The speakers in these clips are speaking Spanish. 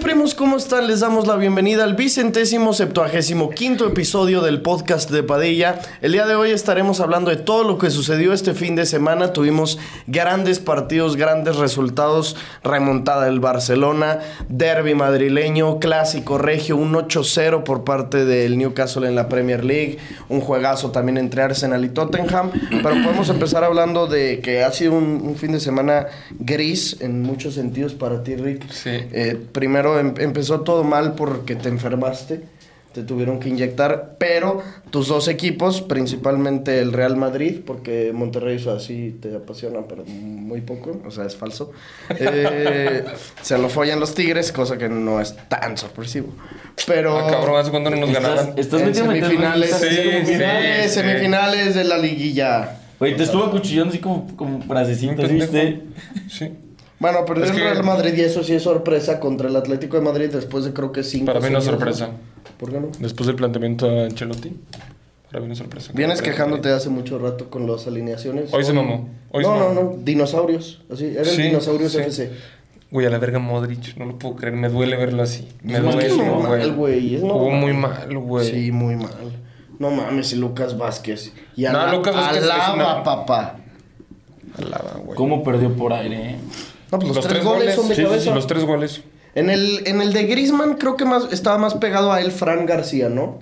Primos? ¿Cómo están? Les damos la bienvenida al vicentésimo septuagésimo quinto episodio del podcast de Padilla. El día de hoy estaremos hablando de todo lo que sucedió este fin de semana. Tuvimos grandes partidos, grandes resultados. Remontada del Barcelona, derby madrileño, clásico regio, un 8-0 por parte del Newcastle en la Premier League. Un juegazo también entre Arsenal y Tottenham. Pero podemos empezar hablando de que ha sido un, un fin de semana gris en muchos sentidos para ti, Rick. Sí. Eh, primero em- empezó todo mal porque te enfermaste, te tuvieron que inyectar, pero tus dos equipos, principalmente el Real Madrid, porque Monterrey eso así te apasiona, pero muy poco, o sea, es falso, eh, se lo follan los Tigres, cosa que no es tan sorpresivo. Pero Ah, cabrón, ¿hace cuánto no nos Estás- ganaban? estás en metiendo semifinales, Sí, semifinales, sí, sí. semifinales de la liguilla. Güey, te estuvo acuchillando así como, como frasecitas. ¿viste? Sí. Bueno, pero Es el que- Real Madrid y eso sí es sorpresa contra el Atlético de Madrid después de creo que cinco Para mí no es sorpresa. ¿Por qué no? Después del planteamiento de Ancelotti, para mí no es sorpresa. Vienes quejándote hace mucho rato con las alineaciones. Hoy se mamó. Hoy no, se no, mamó. no. Dinosaurios. Así. Eran Sí, dinosaurios sí. FC. Güey, a la verga Modric, no lo puedo creer, me duele verlo así. Me Es duele, normal, güey, es Jugó muy mal, güey. Sí, muy mal. No mames, y Lucas Vázquez. Y No, Lucas Vázquez alaba, una- papá. Alaba, güey. ¿Cómo perdió por aire, eh? No, pues los, tres, goles, son de sí, cabeza. sí, los tres goles. En el, en el de Griezmann creo que más estaba más pegado a él Fran García, ¿no?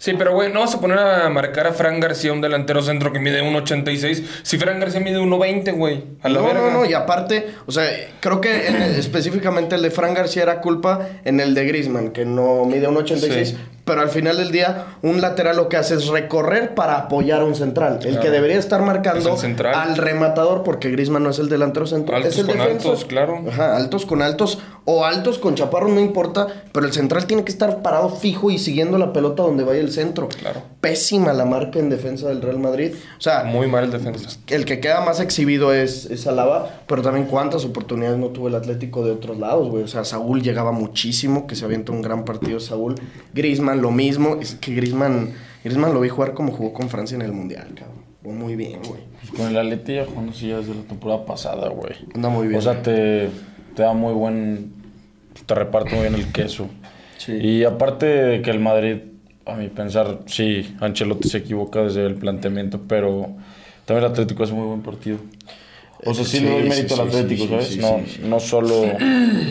Sí, pero güey, no vas a poner a marcar a Fran García, un delantero centro que mide 1.86. Si Fran García mide 1.20, güey. A la no, verga. no, no, y aparte, o sea, creo que en el- específicamente el de Fran García era culpa en el de Griezmann, que no mide 1.86, Sí. Pero al final del día un lateral lo que hace es recorrer para apoyar a un central. El Claro. que debería estar marcando Es al rematador, porque Griezmann no es el delantero central, Altos es el con defensa. altos, claro. Ajá, altos con altos o altos con chaparros, no importa, pero el central tiene que estar parado fijo y siguiendo la pelota donde vaya el centro. Claro. Pésima la marca en defensa del Real Madrid. O sea, Muy mal el defensa. el que queda más exhibido es, es Alaba, pero también cuántas oportunidades no tuvo el Atlético de otros lados, güey. O sea, Saúl llegaba muchísimo, que se avienta un gran partido Saúl. Griezmann lo mismo, es que Griezmann, Griezmann lo vi jugar como jugó con Francia en el Mundial, cabrón. Jugó muy bien, güey. Pues con el Atleti ya jugando ya desde la temporada pasada, güey. Anda muy bien. O sea, te, te da muy buen... Te reparte muy bien el queso. Sí. Y aparte de que el Madrid, a mi pensar, sí, Ancelotti se equivoca desde el planteamiento, pero también el Atlético hace muy buen partido. O sea, sí, Sí, le doy mérito sí, al Atlético, sí, ¿sabes? sí, no, sí, no solo...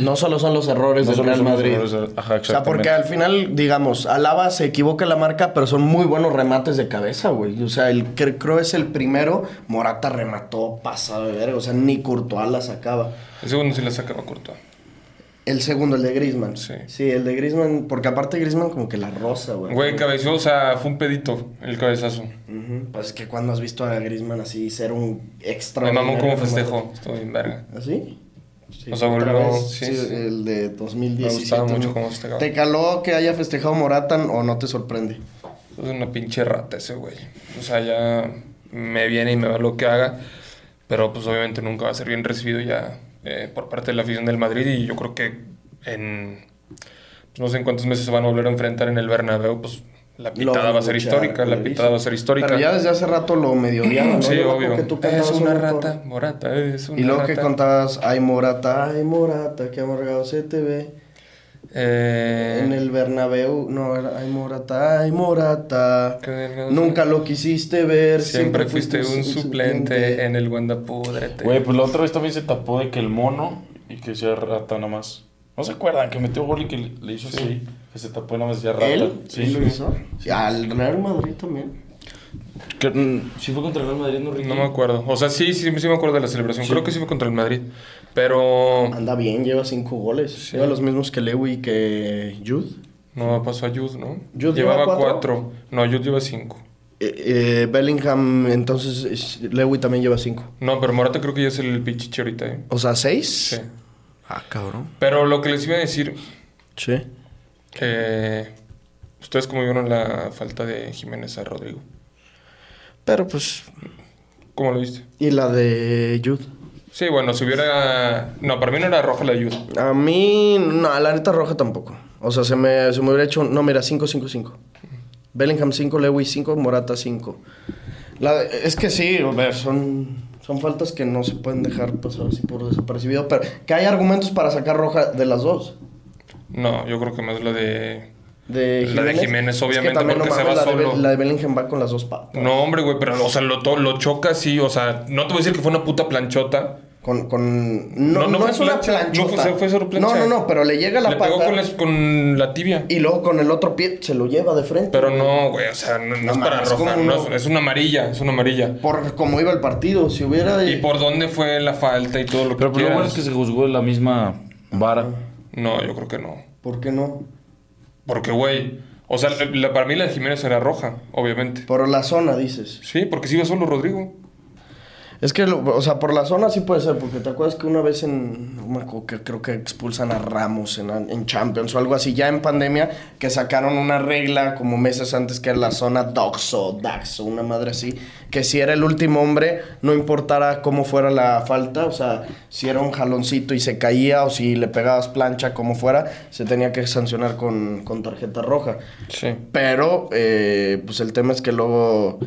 No solo son los errores No del Real Madrid. errores del- ajá, o sea, porque al final, digamos, Alaba se equivoca en la marca, pero son muy buenos remates de cabeza, güey. O sea, el que creo es el primero, Morata remató pasado de verga. O sea, ni Courtois la sacaba. El segundo sí le sacaba corto. El segundo, el de Griezmann. Sí. Sí, el de Griezmann, porque aparte Griezmann como que la rosa, güey. Güey, cabeció, o sea, fue un pedito el cabezazo. Ujú, Pues es que cuando has visto a Griezmann así ser un extra. Me mamó como festejó. Estuvo bien verga. ¿Así? Sí, O sea, volvió- sí, sí, sí. el de 2017. Me gustaba mucho cómo festejaba. ¿Te caló que haya festejado Moratan o no te sorprende? Es una pinche rata ese güey. O sea, ya me viene y me va lo que haga. Pero pues obviamente nunca va a ser bien recibido ya eh, por parte de la afición del Madrid. Y yo creo que en... pues, no sé en cuántos meses se van a volver a enfrentar en el Bernabéu. Pues la pitada va a ser histórica. La pitada va a ser histórica. Pero ya desde hace rato lo medio ¿no? Sí, Yo obvio. que tú es una un rata. Morata, es una Y luego rata. que contabas, ay Morata, ay Morata, que amargado se te ve. Eh, En el Bernabéu, no, era ay Morata, ay Morata. Nunca lo quisiste ver. Siempre fuiste un suplente en el Wanda Pudrete. Güey, pues la otra vez también se tapó de que el mono y que sea rata nada más. ¿No se acuerdan que metió gol y que le, hizo así? Que se tapó y nada más decía rata. ¿Él? Sí. ¿Él lo hizo? Sí, al Real Madrid también. Que, mm, sí fue contra el Real Madrid, ¿no, Ricky? No me acuerdo. O sea, sí, sí, sí me acuerdo de la celebración. Creo que sí fue contra el Madrid. Pero Anda bien, lleva cinco goles. Lleva los mismos que Lewy y que Jude. no pasó a Jude, ¿no? ¿Jude Llevaba lleva cuatro? cuatro. No, Jude lleva cinco. Eh, eh, Bellingham, entonces, es- Lewy también lleva cinco. No, pero Morata creo que ya es el pichichi ahorita, ¿eh? O sea, seis. Sí. Ah, cabrón. Pero lo que les iba a decir, Sí. que ustedes cómo vieron la falta de Jiménez a Rodrigo. Pero pues. ¿Cómo lo viste? Y la de Jude. Sí, bueno, si hubiera... No, para mí no era roja la Jude. A mí, no, la neta roja tampoco. O sea, se me, se me hubiera hecho. No, mira, 5-5-5. Bellingham 5, Lewis 5, Morata 5. La- es que sí, a ver, son, son faltas que no se pueden dejar pasar así por desapercibido, pero que hay argumentos para sacar roja de las dos. No, yo creo que más la de. De La de Jiménez, Es que obviamente, también, porque se va la de solo. la de Bellingham va con las dos patas. No, hombre, güey, pero, o sea, lo, to- lo choca así, o sea, no te voy a decir que fue una puta planchota. Con, con... No, No, no no fue es una no planchota. fue- fue solo plancha. No, no, no, pero le llega la Le pata pegó con, con la tibia. y luego con el otro pie se lo lleva de frente. Pero no, güey, o sea, no, no No es para roja, ¿cómo no es, es una amarilla, es una amarilla. Por cómo iba el partido, si hubiera... ¿Y por dónde fue la falta y todo lo que Pero, pero lo bueno es que se juzgó en la misma vara. No, yo creo que no. ¿Por qué no? Porque, güey, o sea, la- para mí la de Jiménez era roja, obviamente. Por la zona, dices. Sí, porque si iba solo Rodrigo. Es que, lo- o sea, por la zona sí puede ser, porque te acuerdas que una vez en, no me acuerdo, que creo que expulsan a Ramos en, en Champions o algo así, ya en pandemia, que sacaron una regla como meses antes que era la zona Doxo, Daxo, una madre así, que si era el último hombre, no importara cómo fuera la falta, o sea, si era un jaloncito y se caía o si le pegabas plancha, como fuera, se tenía que sancionar con, con tarjeta roja. Sí. Pero, eh, pues el tema es que luego...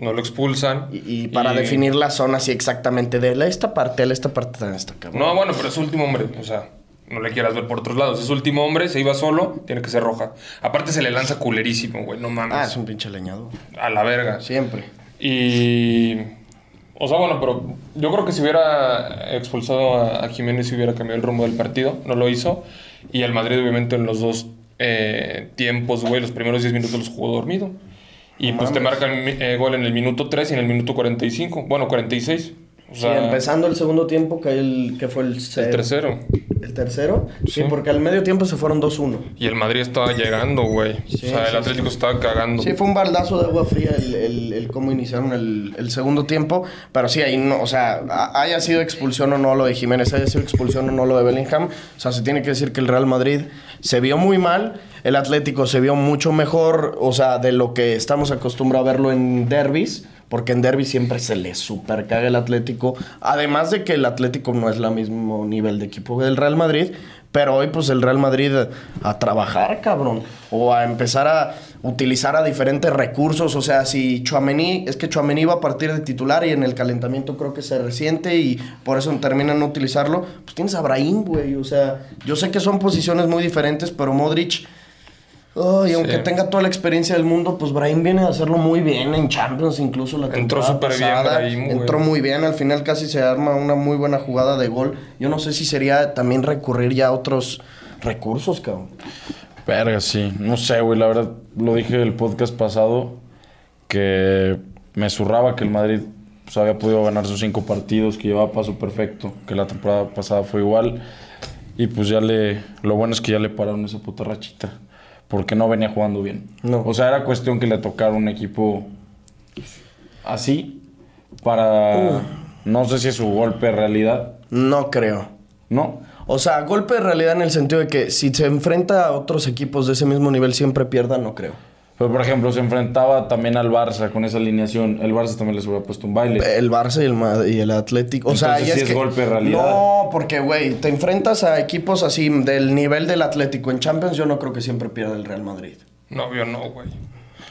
No lo expulsan. Y, y para definir la zona así exactamente de la esta parte la esta parte también está cabrón. No, bueno, pero es último hombre. O sea, no le quieras ver por otros lados. Es último hombre, se iba solo, tiene que ser roja. Aparte se le lanza culerísimo, güey. No mames. Ah, es un pinche leñado. A la verga. Siempre. Y. O sea, bueno, pero yo creo que si hubiera expulsado a, a Jiménez, si hubiera cambiado el rumbo del partido. No lo hizo. Y el Madrid, obviamente, en los dos eh, tiempos, güey, los primeros 10 minutos los jugó dormido. Y pues te mames. marcan eh, gol en el minuto 3 y en el minuto 45. Bueno, 46. O Sí, empezando el segundo tiempo, que, el, que fue el, el cero. tercero. ¿El tercero? Sí, Sí. porque al medio tiempo se fueron 2-1. Y el Madrid estaba llegando, güey. Sí, o sea, el Atlético estaba cagando. Sí, fue un baldazo de agua fría el, el- el cómo iniciaron el, el segundo tiempo. Pero sí, ahí no, o sea, haya sido expulsión o no lo de Jiménez, haya sido expulsión o no lo de Bellingham. O sea, se tiene que decir que el Real Madrid se vio muy mal. El Atlético se vio mucho mejor, o sea, de lo que estamos acostumbrados a verlo en derbis. Porque en derby siempre se le super caga el Atlético. Además de que el Atlético no es el mismo nivel de equipo del Real Madrid. Pero hoy, pues el Real Madrid a trabajar, cabrón. O a empezar a utilizar a diferentes recursos. O sea, si Chuamení, es que Chuamení va a partir de titular y en el calentamiento creo que se resiente y por eso terminan no utilizarlo. Pues tienes a Brahim, güey. O sea, yo sé que son posiciones muy diferentes, pero Modric. Ay, aunque Sí. tenga toda la experiencia del mundo, pues Brahim viene a hacerlo muy bien en Champions, incluso la Entró súper bien. Brahim, güey. Entró muy bien, al final casi se arma una muy buena jugada de gol. Yo no sé si sería también recurrir ya a otros recursos, cabrón. Verga, sí. No sé, güey. La verdad, lo dije el podcast pasado que me zurraba que el Madrid pues, había podido ganar sus cinco partidos, que llevaba paso perfecto, que la temporada pasada fue igual. Y pues ya le. Lo bueno es que ya le pararon esa puta rachita. Porque no venía jugando bien. No. O sea, era cuestión que le tocara un equipo así para. No sé si es su golpe de realidad. No creo. ¿No? O sea, golpe de realidad en el sentido de que si se enfrenta a otros equipos de ese mismo nivel siempre pierda, no creo. Pero, por ejemplo, se enfrentaba también al Barça con esa alineación. El Barça también les hubiera puesto un baile. El Barça y el, Ma- y el Atlético. O sea, Entonces sí es es que- golpe de realidad. No, porque, güey, te enfrentas a equipos así del nivel del Atlético en Champions. Yo no creo que siempre pierda el Real Madrid. No, yo no, güey.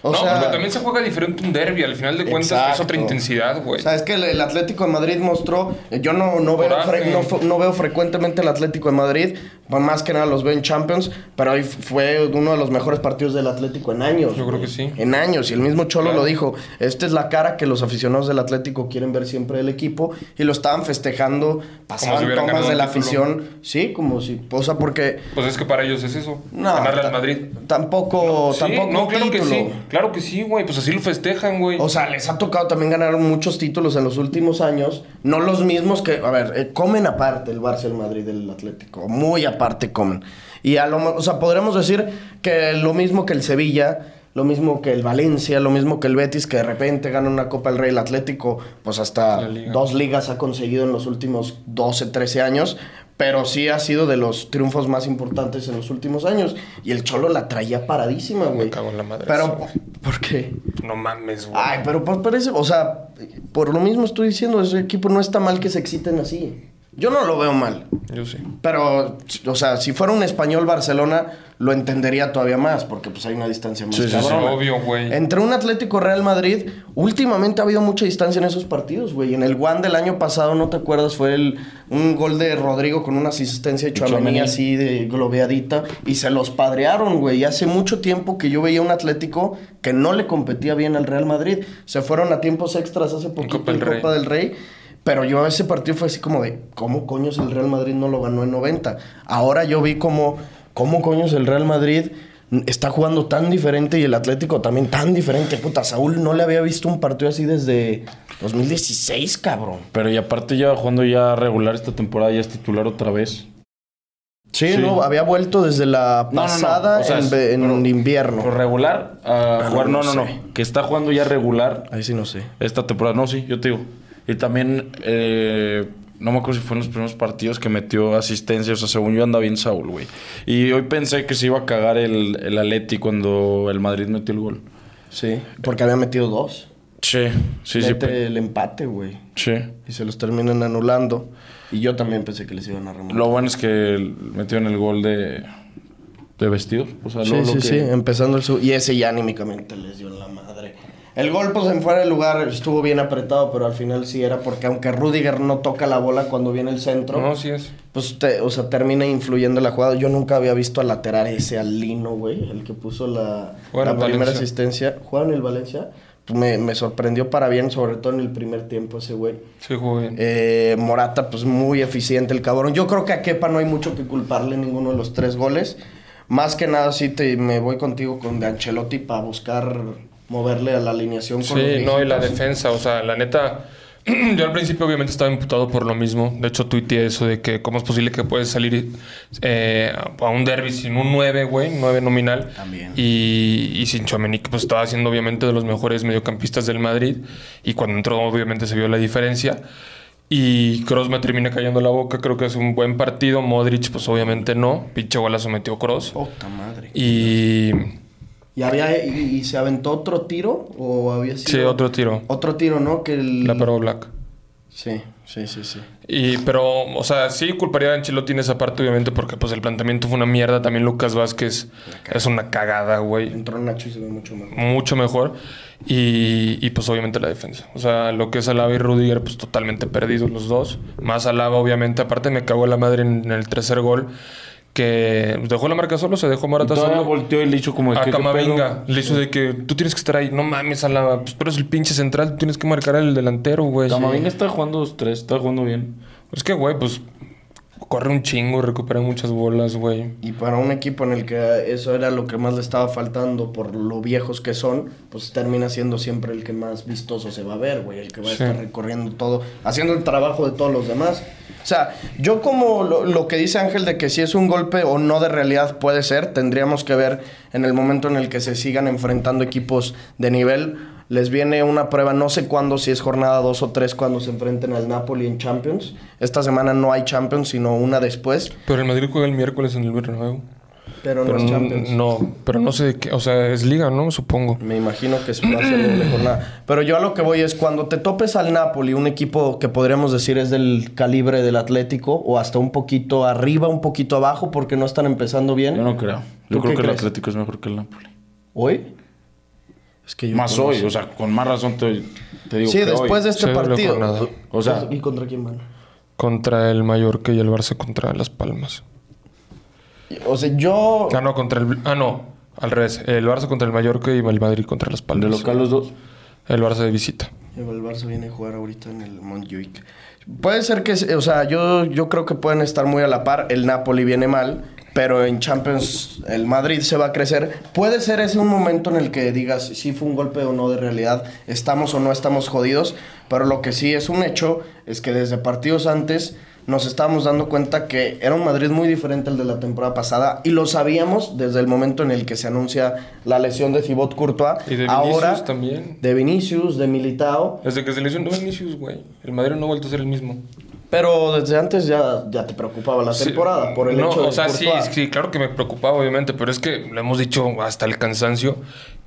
O no, sea- porque también se juega diferente un derby. Al final de cuentas es otra intensidad, güey. O sea, es que el, el Atlético de Madrid mostró. Yo no, no, veo, fre- no, no veo frecuentemente el Atlético de Madrid. Más que nada los veo en Champions. Pero hoy fue uno de los mejores partidos del Atlético en años. Yo creo que sí. En años. Y el mismo Cholo Claro. lo dijo. Esta es la cara que los aficionados del Atlético quieren ver siempre del equipo. Y lo estaban festejando. Pasaban hubieran tomas de la afición. Sí, como si. O sea, porque. Pues es que para ellos es eso. No, ganarle al Madrid. Tampoco. Sí, tampoco no, claro título. que sí. Claro que sí, güey. Pues así lo festejan, güey. O sea, les ha tocado también ganar muchos títulos en los últimos años. No los mismos que, a ver, eh, comen aparte el Barça, el Madrid, el Atlético. Muy aparte comen. Y a lo, o sea, podremos decir que lo mismo que el Sevilla, lo mismo que el Valencia, lo mismo que el Betis, que de repente gana una Copa del Rey, el Atlético, pues hasta liga. dos ligas ha conseguido en los últimos 12, 13 años. Pero sí ha sido de los triunfos más importantes en los últimos años. Y el Cholo la traía paradísima, güey. cago en la madre Pero, eso. ¿por qué? No mames, güey. Ay, pero parece, o sea, por lo mismo estoy diciendo, ese equipo no está mal que se exciten así. Yo no lo veo mal. Yo sí. Pero, o sea, si fuera un español Barcelona, lo entendería todavía más, porque pues hay una distancia más Sí, sí. Obvio, güey. Entre un Atlético Real Madrid, últimamente ha habido mucha distancia en esos partidos, güey. En el One del año pasado, ¿no te acuerdas? Fue el, un gol de Rodrigo con una asistencia de Chouameni así de globeadita. Y se los padrearon, güey. Y hace mucho tiempo que yo veía un Atlético que no le competía bien al Real Madrid. Se fueron a tiempos extras hace poquito Copa en del Rey. Copa del Rey. Pero yo ese partido fue así como de, ¿cómo coños el Real Madrid no lo ganó en 90? Ahora yo vi como, ¿cómo coños el Real Madrid está jugando tan diferente y el Atlético también tan diferente? Puta, Saúl no le había visto un partido así desde 2016, cabrón. Pero y aparte ya jugando ya regular esta temporada, ya es titular otra vez. Sí, Sí. no, había vuelto desde la No, no, no. pasada O sea, en, es- en pero- invierno. Regular a Ah, jugar, no, no, no no, sé. no. Que está jugando ya regular Ahí sí no sé. esta temporada. No, sí, yo te digo. Y también, eh, no me acuerdo si fue en los primeros partidos que metió asistencia. O sea, según yo anda bien Saúl, güey. Y hoy pensé que se iba a cagar el, el Atleti cuando el Madrid metió el gol. Sí, porque había metido dos. Sí, sí, sí. Mete pe- el empate, güey. Sí. Y se los terminan anulando. Y yo también pensé que les iban a remontar. Lo bueno es que metió en el gol de, de vestido. O sea, Sí, lo, lo sí, que- sí, empezando el su... Y ese ya anímicamente les dio la madre. El gol, pues, en fuera de lugar estuvo bien apretado, pero al final sí era porque aunque Rudiger no toca la bola cuando viene el centro, No, sí es. pues, te- o sea, termina influyendo en la jugada. Yo nunca había visto al lateral ese, al Lino, güey, el que puso la, primera Valencia. asistencia. ¿Juega en el Valencia? Pues me, me sorprendió para bien, sobre todo en el primer tiempo ese güey. Sí, jugó bien. Eh, Morata, pues muy eficiente el cabrón. Yo creo que a Kepa no hay mucho que culparle ninguno de los tres goles. Más que nada, sí te, me voy contigo con de Ancelotti para buscar moverle a la alineación con los Sí, no, y la defensa, o sea, la neta, yo al principio obviamente estaba imputado por lo mismo. De hecho, tuiteé eso de que cómo es posible que puedes salir eh, a un derby sin un 9, güey, 9 nominal. También. Y, y sin Chouameni, que pues estaba siendo obviamente de los mejores mediocampistas del Madrid. Y cuando entró obviamente se vio la diferencia. Y Cross me termina cayendo la boca, creo que es un buen partido. Modric, pues obviamente no. Pinche golazo metió Cross. Puta madre. Y ¿Y, había, y, y se aventó otro tiro? ¿O había sido...? sí, otro tiro. Otro tiro, ¿no? Que el... La paró Black. Sí, sí, sí, sí. Y, pero, o sea, sí culparía a Ancelotti en esa parte, obviamente, porque pues el planteamiento fue una mierda. También Lucas Vázquez es una cagada, güey. Entró Nacho y se ve mucho mejor. Mucho mejor. Y, y, pues obviamente la defensa. O sea, lo que es Alaba y Rudiger, pues totalmente perdidos los dos. Más Alaba, obviamente. Aparte me cagó la madre en el tercer gol. Que dejó la marca solo, se dejó Morata Todavía solo. volteó y le hizo como A ¿qué Camavinga. Le hizo de que tú tienes que estar ahí. No mames, Alaba. Pues pero es el pinche central. Tú tienes que marcar al delantero, güey. Camavinga está jugando dos, tres, está jugando bien. Es que, güey, pues corre un chingo, recupera muchas bolas, güey. Y para un equipo en el que eso era lo que más le estaba faltando por lo viejos que son, pues termina siendo siempre el que más vistoso se va a ver, güey. El que va a estar recorriendo todo, haciendo el trabajo de todos los demás. O sea, yo como lo, lo que dice Ángel de que si es un golpe o no de realidad puede ser, tendríamos que ver en el momento en el que se sigan enfrentando equipos de nivel. Les viene una prueba, no sé cuándo, si es jornada 2 o 3 cuando se enfrenten al Napoli en Champions. Esta semana no hay Champions, sino una después. Pero el Madrid juega el miércoles en el Bernabéu. Pero, Pero no es Champions. no, pero no sé de qué, o sea, es liga, ¿no? Supongo. Me imagino que es- va a ser doble jornada. Pero yo a lo que voy es cuando te topes al Napoli, un equipo que podríamos decir es del calibre del Atlético, o hasta un poquito arriba, un poquito abajo, porque no están empezando bien. Yo no creo. ¿Tú Yo creo que el? Atlético es mejor que el Napoli. ¿Hoy? Es que yo Más hoy, o sea, con más razón te, te digo Sí, que después hoy. de este partido. jornada. O sea- ¿Y contra quién van? Contra el Mallorca y el Barça contra Las Palmas. O sea, yo. Ah, no, contra el. Ah, no, al revés. El Barça contra el Mallorca y el Madrid contra Las De Palmas. local los dos. El Barça de visita. El Barça viene a jugar ahorita en el Montjuic. Puede ser que, o sea, yo, yo creo que pueden estar muy a la par. El Napoli viene mal, pero en Champions el Madrid se va a crecer. Puede ser ese un momento en el que digas si fue un golpe o no de realidad, estamos o no estamos jodidos, pero lo que sí es un hecho es que desde partidos antes nos estábamos dando cuenta que era un Madrid muy diferente al de la temporada pasada y lo sabíamos desde el momento en el que se anuncia la lesión de Thibaut Courtois. Y de Vinicius Ahora, también. de Vinicius, de Militao. Desde que se lesionó Vinicius, güey. El Madrid no ha vuelto a ser el mismo. Pero desde antes ya, ya te preocupaba la Sí, temporada por el no, hecho de o sea, sí, sí, claro que me preocupaba, obviamente, pero es que lo hemos dicho hasta el cansancio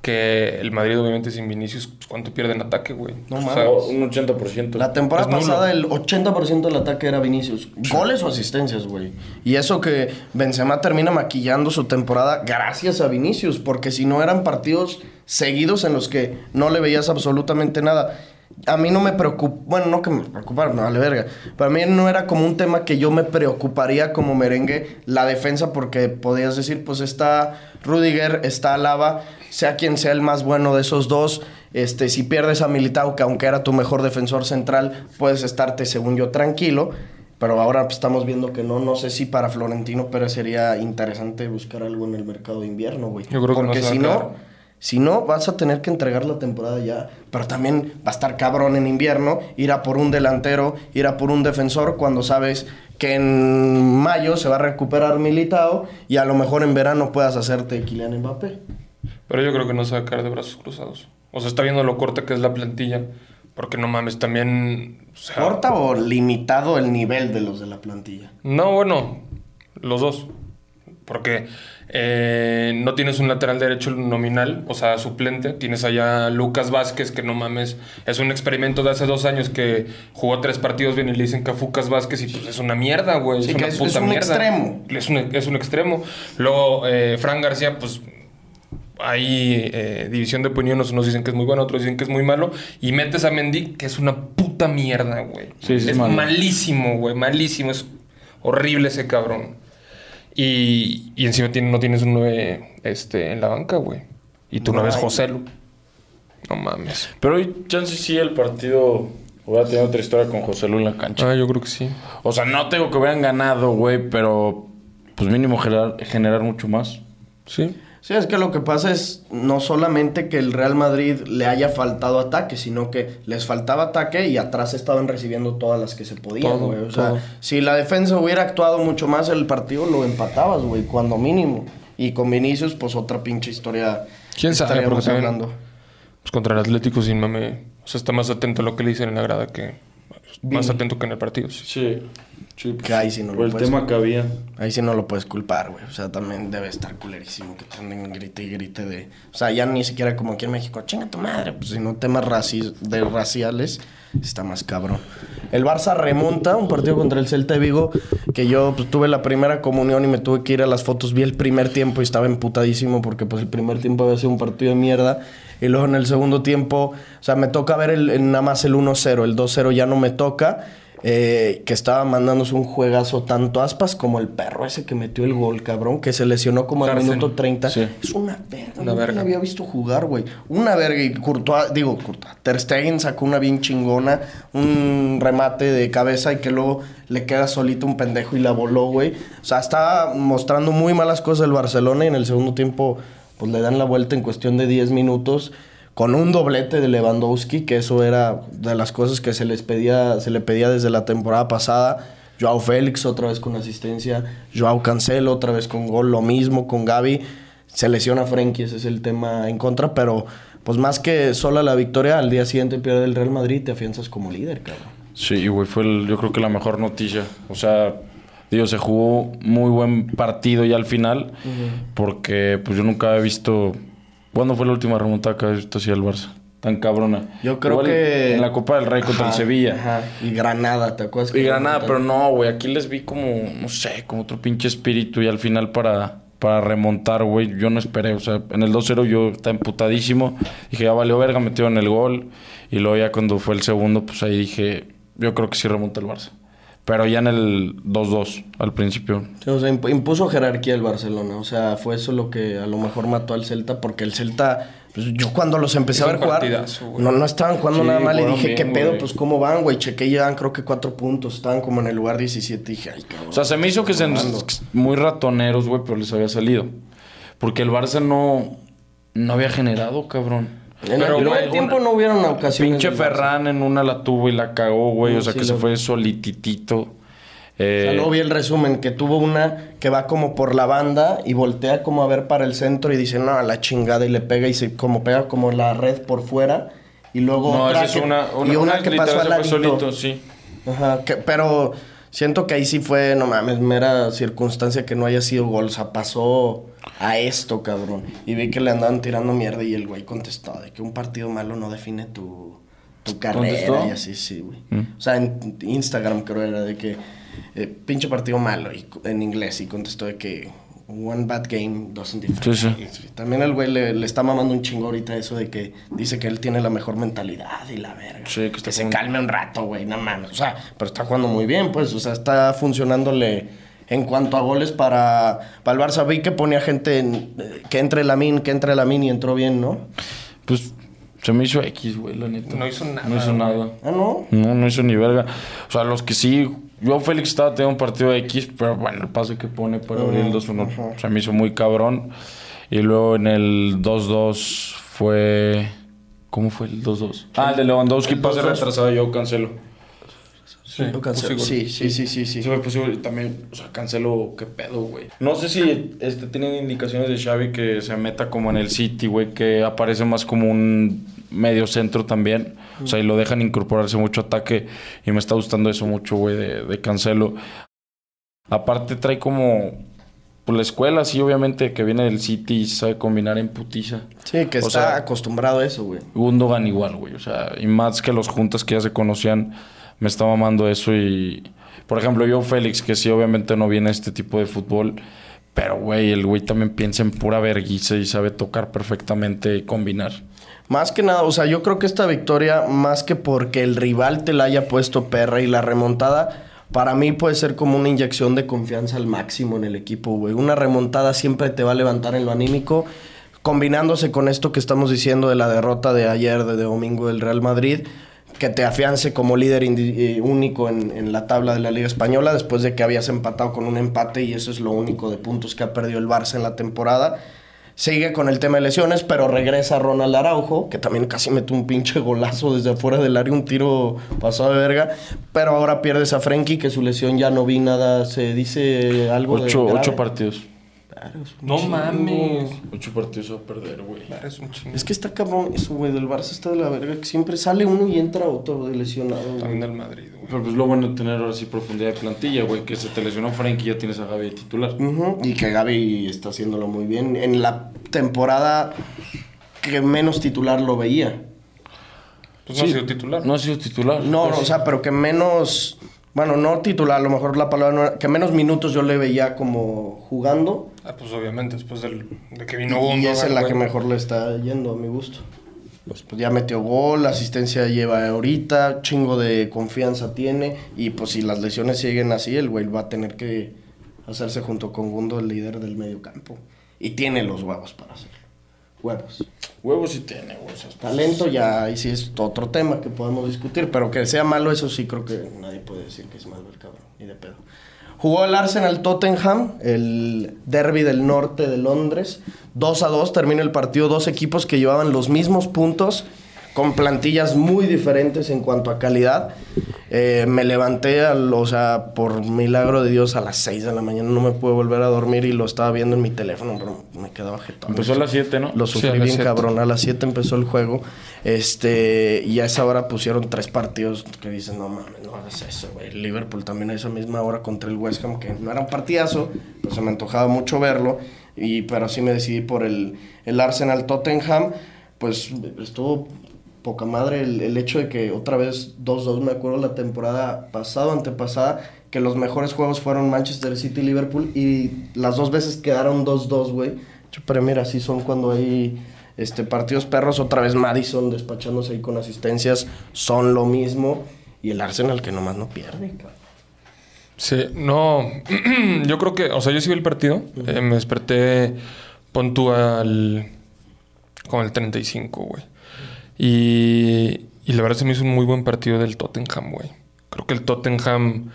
que el Madrid, obviamente, sin Vinicius, pues, ¿cuánto pierde en ataque, güey? No O mames. sea, O un 80%. La temporada pasada el 80% del ataque era Vinicius. Goles o asistencias, güey. Y eso que Benzema termina maquillando su temporada gracias a Vinicius, porque si no eran partidos seguidos en los que no le veías absolutamente nada. A mí no me preocupa, bueno, no que me preocupara, me vale verga. Para mí no era como un tema que yo me preocuparía como merengue la defensa, porque podías decir, pues está Rudiger, está Alaba, sea quien sea el más bueno de esos dos. Este, si pierdes a Militao, que aunque era tu mejor defensor central, puedes estarte, según yo, tranquilo. Pero ahora pues, estamos viendo que no. No sé si para Florentino Pérez sería interesante buscar algo en el mercado de invierno, güey. Yo creo que no Porque si no, si no, vas a tener que entregar la temporada ya. Pero también va a estar cabrón en invierno ir a por un delantero, ir a por un defensor cuando sabes que en mayo se va a recuperar Militao y a lo mejor en verano puedas hacerte Kylian Mbappé. Pero yo creo que no se va a caer de brazos cruzados. O sea, está viendo lo corta que es la plantilla. Porque no mames, también. o sea, ¿Corta o limitado el nivel de los de la plantilla? No, bueno, los dos. Porque eh, no tienes un lateral derecho nominal, o sea, suplente. Tienes allá a Lucas Vázquez, que no mames, es un experimento de hace dos años que jugó tres partidos bien y le dicen que a Fucas Vázquez y pues es una mierda, güey. Sí, es una es- puta es un mierda. extremo. Es un, es un extremo. Luego, eh, Fran García, pues hay eh, división de opiniones, unos dicen que es muy bueno, otros dicen que es muy malo, y metes a Mendy, que es una puta mierda, güey. Sí, sí, es es malo. malísimo, güey, malísimo, es horrible ese cabrón. Y, y encima tiene- no tienes un 9 este, en la banca, güey. Y tú no, No ves. José Lu. No mames. Pero hoy, chance sí, el partido hubiera tenido otra historia con José Lu en la cancha. Ah, yo creo que sí. O sea, no tengo que hubieran ganado, güey, pero pues mínimo generar, generar mucho más. Sí. Sí, es que lo que pasa es no solamente que el Real Madrid le haya faltado ataque, sino que les faltaba ataque y atrás estaban recibiendo todas las que se podían, güey. O sea, todo. si la defensa hubiera actuado mucho más, el partido lo empatabas, güey, cuando mínimo. Y con Vinicius, pues otra pinche historia. ¿Quién sabe? Porque hablando. Pues contra el Atlético sin mame. O sea, está más atento a lo que le dicen en la grada que. Más atento que en el partido. sí. Sí. sí Que ahí sí no por lo el puedes- tema que había. Ahí sí no lo puedes culpar, güey. O sea, también debe estar culerísimo que te anden grite y grite de... O sea, ya ni siquiera como aquí en México, chinga tu madre. Pues si no temas raci- de raciales, está más cabrón. El Barça remonta un partido contra el Celta de Vigo que yo pues, tuve la primera comunión y me tuve que ir a las fotos. Vi el primer tiempo y estaba emputadísimo porque pues el primer tiempo había sido un partido de mierda. Y luego en el segundo tiempo, o sea, me toca ver el, el- nada más el 1-0. El 2-0 ya no me toca. eh, que estaba mandándose un juegazo tanto Aspas como el perro ese que metió el gol, cabrón, que se lesionó como al minuto 30. Sí. Es una verga, Una verga. la había visto jugar, güey. Una verga y Courtois, digo, Courtois, Ter Stegen sacó una bien chingona, un remate de cabeza y que luego le queda solito un pendejo y la voló, güey. O sea, estaba mostrando muy malas cosas el Barcelona y en el segundo tiempo pues le dan la vuelta en cuestión de 10 minutos con un doblete de Lewandowski, que eso era de las cosas que se les pedía, se le pedía desde la temporada pasada. Joao Félix otra vez con asistencia, Joao Cancelo otra vez con gol, lo mismo con Gaby. Se lesiona Frenkie, ese es el tema en contra, pero pues más que sola la victoria, al día siguiente pierde el Real Madrid te afianzas como líder, cabrón. Sí, güey, fue yo creo que la mejor noticia. O sea, digo, se jugó muy buen partido ya al final, porque pues yo nunca he visto... ¿Cuándo fue la última remontada que había visto así al Barça? Tan cabrona. Yo creo Igual que... En la Copa del Rey contra el Sevilla. Ajá. Y Granada, ¿te acuerdas? Y Granada, pero no, güey, aquí les vi como, no sé, como otro pinche espíritu y al final para, para remontar, güey, yo no esperé, o sea, en el 2-0 yo estaba emputadísimo, dije, ya valió verga, metieron el gol y luego ya cuando fue el segundo, pues ahí dije, yo creo que sí remonta el Barça. Pero ya en el 2-2 al principio. Sí, o sea, imp- impuso jerarquía el Barcelona. O sea, fue eso lo que a lo mejor mató al Celta, porque el Celta, pues, yo cuando los empecé a ver jugar, no, no estaban jugando Sí, nada mal. Y dije, bien, ¿qué pedo? güey. Pues, ¿cómo van, güey? Chequé y llevan creo que cuatro puntos. Estaban como en el lugar 17. Y dije, ay, cabrón. O sea, se me hizo que se muy ratoneros, güey, pero les había salido. Porque el Barça no, no había generado, cabrón. En pero, el primer tiempo no hubieron ocasiones. Pinche. Ferran en una la tuvo y la cagó, güey. No, o sea, sí que se fue solititito. Eh, O sea, luego vi el resumen, que tuvo una que va como por la banda y voltea como a ver para el centro y dice, no, a la chingada, y le pega y se como pega como la red por fuera. Y luego no, otra esa es que, una, una, y una una que pasó al solito, sí. Ajá, que- pero siento que ahí sí fue, no mames, mera circunstancia que no haya sido gol. O sea, pasó a esto, cabrón. Y vi que le andaban tirando mierda y el güey contestó de que un partido malo no define tu, tu carrera ¿Contestó? y así, sí, güey. O sea, en Instagram creo era de que eh, pinche partido malo y, en inglés y contestó de que one bad game doesn't define. Sí, Y También el güey le, le está mamando un chingo ahorita eso de que dice que él tiene la mejor mentalidad y la verga. Sí, que está se jugando- calme un rato, güey, no mames. O sea, pero está jugando muy bien, pues. O sea, está funcionándole en cuanto a goles para, para el Barça. Vi que ponía gente en- eh, que entre la min, que entre la min y entró bien, ¿no? Pues se me hizo X, güey, la neta. No hizo nada, No hizo güey. nada. Ah, no. No, no hizo ni verga. O sea, los que sí. Yo, Félix, estaba teniendo un partido de X, pero bueno, el pase que pone para abrir el 2-1 se me hizo muy cabrón. Y luego en el 2-2 fue. ¿Cómo fue el 2-2? Ah, el de Lewandowski, El pase 2-2. retrasado, yo cancelo. Sí, Lo cancelo. pues Sí, sí, sí, sí, sí. Puse también, o sea, cancelo, qué pedo, güey. No sé si este, tienen indicaciones de Xavi que se meta como en el City, güey, que aparece más como un medio centro también. O sea, y lo dejan incorporarse mucho ataque. Y me está gustando eso mucho, güey, de, de Cancelo. Aparte trae como... Pues la escuela, sí, obviamente, que viene del City y sabe combinar en putiza. Sí, que O está sea- acostumbrado a eso, güey. Gundogan igual, güey. O sea, y más que los juntas que ya se conocían, me está mamando eso. Y, por ejemplo, yo, Félix, que sí, obviamente no viene a este tipo de fútbol. Pero, güey, el güey también piensa en pura verguiza y sabe tocar perfectamente y combinar. Más que nada, o sea, yo creo que esta victoria, más que porque el rival te la haya puesto perra y la remontada, para mí puede ser como una inyección de confianza al máximo en el equipo, güey. Una remontada siempre te va a levantar en lo anímico, combinándose con esto que estamos diciendo de la derrota de ayer, de, de domingo del Real Madrid, que te afiance como líder eh, único en, en la tabla de la Liga Española, después de que habías empatado con un empate y eso es lo único de puntos que ha perdido el Barça en la temporada. Sigue con el tema de lesiones, pero regresa Ronald Araujo, que también casi mete un pinche golazo desde afuera del área, un tiro pasado de verga. Pero ahora pierdes a Frenkie, que su lesión ya no vi nada, se dice algo de Ocho, grave. ocho partidos. Claro, No chingo. mames. Ocho partidos a perder, güey. Claro, es un chingo. Es que está cabrón eso, güey, del Barça está de la verga, que siempre sale uno y entra otro de lesionado. También del Madrid. Pero pues lo bueno de tener ahora sí profundidad de plantilla, güey. Que se te lesionó Frankie y ya tienes a Gaby de titular. Ujú, Y que Gaby está haciéndolo muy bien. En la temporada que menos titular lo veía. Pues no Sí, ha sido titular. No ha sido titular. No, Pues o sea, pero que menos. Bueno, no titular, a lo mejor la palabra no era- Que menos minutos yo le veía como jugando. Ah, pues obviamente, después del, de que vino y esa es la güey. que mejor le está yendo, a mi gusto. Pues, pues ya metió gol, asistencia lleva ahorita, chingo de confianza tiene. Y pues si las lesiones siguen así, el güey va a tener que hacerse junto con Gundo el líder del medio campo. Y tiene los huevos para hacerlo. Huevos. Huevos sí tiene, sea, Talento ya ahí sí es otro tema que podemos discutir, pero que sea malo eso sí creo que nadie puede decir que es malo el cabrón, ni de pedo. Jugó el Arsenal Tottenham, el derby del norte de Londres, 2 a 2 terminó el partido, dos equipos que llevaban los mismos puntos con plantillas muy diferentes en cuanto a calidad. Eh, me levanté, al- o sea, por milagro de Dios a las 6 de la mañana, no me pude volver a dormir y lo estaba viendo en mi teléfono, pero me quedaba jetón. Empezó a las 7, ¿no? Lo sufrí a las bien siete. cabrón. A las 7 empezó el juego. Este, y a esa hora pusieron tres partidos que dicen, no mames, no hagas eso, güey. Liverpool también a esa misma hora contra el West Ham, que no era un partidazo, pero se me antojaba mucho verlo. Y, pero sí me decidí por el, el Arsenal Tottenham. Pues estuvo poca madre el, el hecho de que otra vez 2-2, me acuerdo la temporada pasada, antepasada, que los mejores juegos fueron Manchester City y Liverpool y las dos veces quedaron 2-2, güey. Pero mira, así son cuando hay este, partidos perros, otra vez Madison despachándose ahí con asistencias, son lo mismo. Y el Arsenal que nomás no pierde, cabrón. Sí, no. yo creo que, o sea, yo vi el partido. eh, me desperté, pon tú al. con el 35, güey. Y, y la verdad se me hizo un muy buen partido del Tottenham, güey. Creo que el Tottenham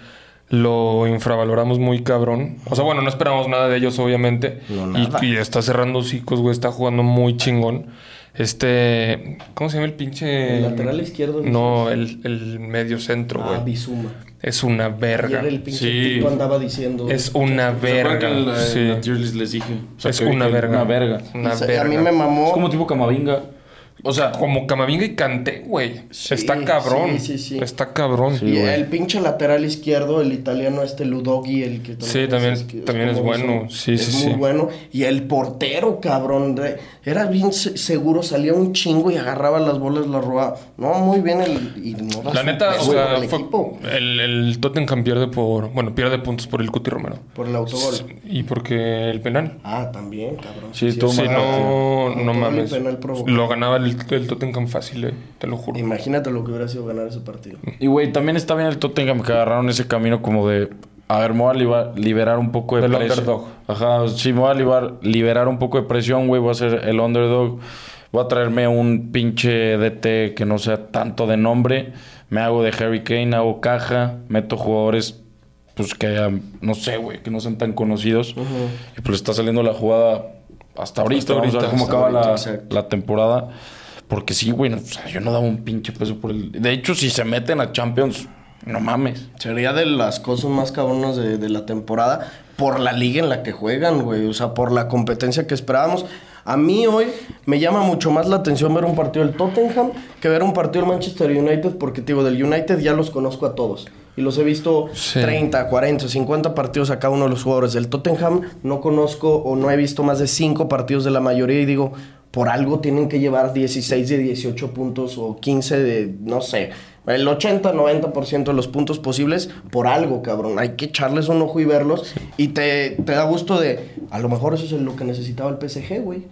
lo infravaloramos muy cabrón. O sea, bueno, no esperamos nada de ellos, obviamente. No, Y- nada. y, está cerrando hocicos, güey. Está jugando muy chingón. Este. ¿Cómo se llama el pinche. ¿El lateral izquierdo? No, el, el medio centro, güey. Ah, Bizuma. es una verga. Ayer el pinche Sí. tipo andaba diciendo... Es una ¿Se acuerdan verga. la, sí. la les dije? O sea, es que- una verga. Una verga. Una O sea, verga. a mí me mamó... Es como tipo Camavinga. O sea, Como Camavinga y Kanté, güey. Sí, Está cabrón. sí, sí, sí. Está cabrón. y güey. el pinche lateral izquierdo, el italiano este Ludogui, el que Sí, también- es que- también es bueno. Sí, es sí, muy sí. bueno. Y el portero, cabrón, de- era bien se- seguro, salía un chingo y agarraba las bolas, las robaba. No, muy bien el... Y no La neta, o sea, el fue- equipo el, el Tottenham pierde por. Bueno, pierde puntos por el Cuti Romero. por el autogol. Y porque el penal. Ah, también, cabrón. Sí, sí, todo Sí, no, no mames. penal. Lo ganaba el, el Tottenham fácil, eh, te lo juro. Imagínate lo que hubiera sido ganar ese partido. Y güey, también está bien el Tottenham que agarraron ese camino como de. A ver, me voy a liberar un poco de Del presión. underdog. Ajá, sí, me voy a liberar un poco de presión, güey. Voy a ser el underdog. Voy a traerme un pinche DT que no sea tanto de nombre. Me hago de Harry Kane, hago caja. Meto jugadores, pues que no sé, güey, que no sean tan conocidos. Y pues está saliendo la jugada hasta ahorita. Hasta Vamos a ver cómo acaba la, ahorita, exacto. la temporada. Porque sí, güey, no, o sea, yo no daba un pinche peso por el. De hecho, si se meten a Champions, no mames. Sería de las cosas más cabronas de, de la temporada por la liga en la que juegan, güey. O sea, por la competencia que esperábamos. A mí hoy me llama mucho más la atención ver un partido del Tottenham que ver un partido del Manchester United porque, digo, del United ya los conozco a todos. Y los he visto Sí. 30, 40, 50 partidos a cada uno de los jugadores. Del Tottenham no conozco o no he visto más de 5 partidos de la mayoría y digo, por algo tienen que llevar 16 de 18 puntos o 15 de, no sé, el 80, 90% de los puntos posibles por algo, cabrón. Hay que echarles un ojo y verlos. Y te, te da gusto de, a lo mejor eso es lo que necesitaba el PSG, güey.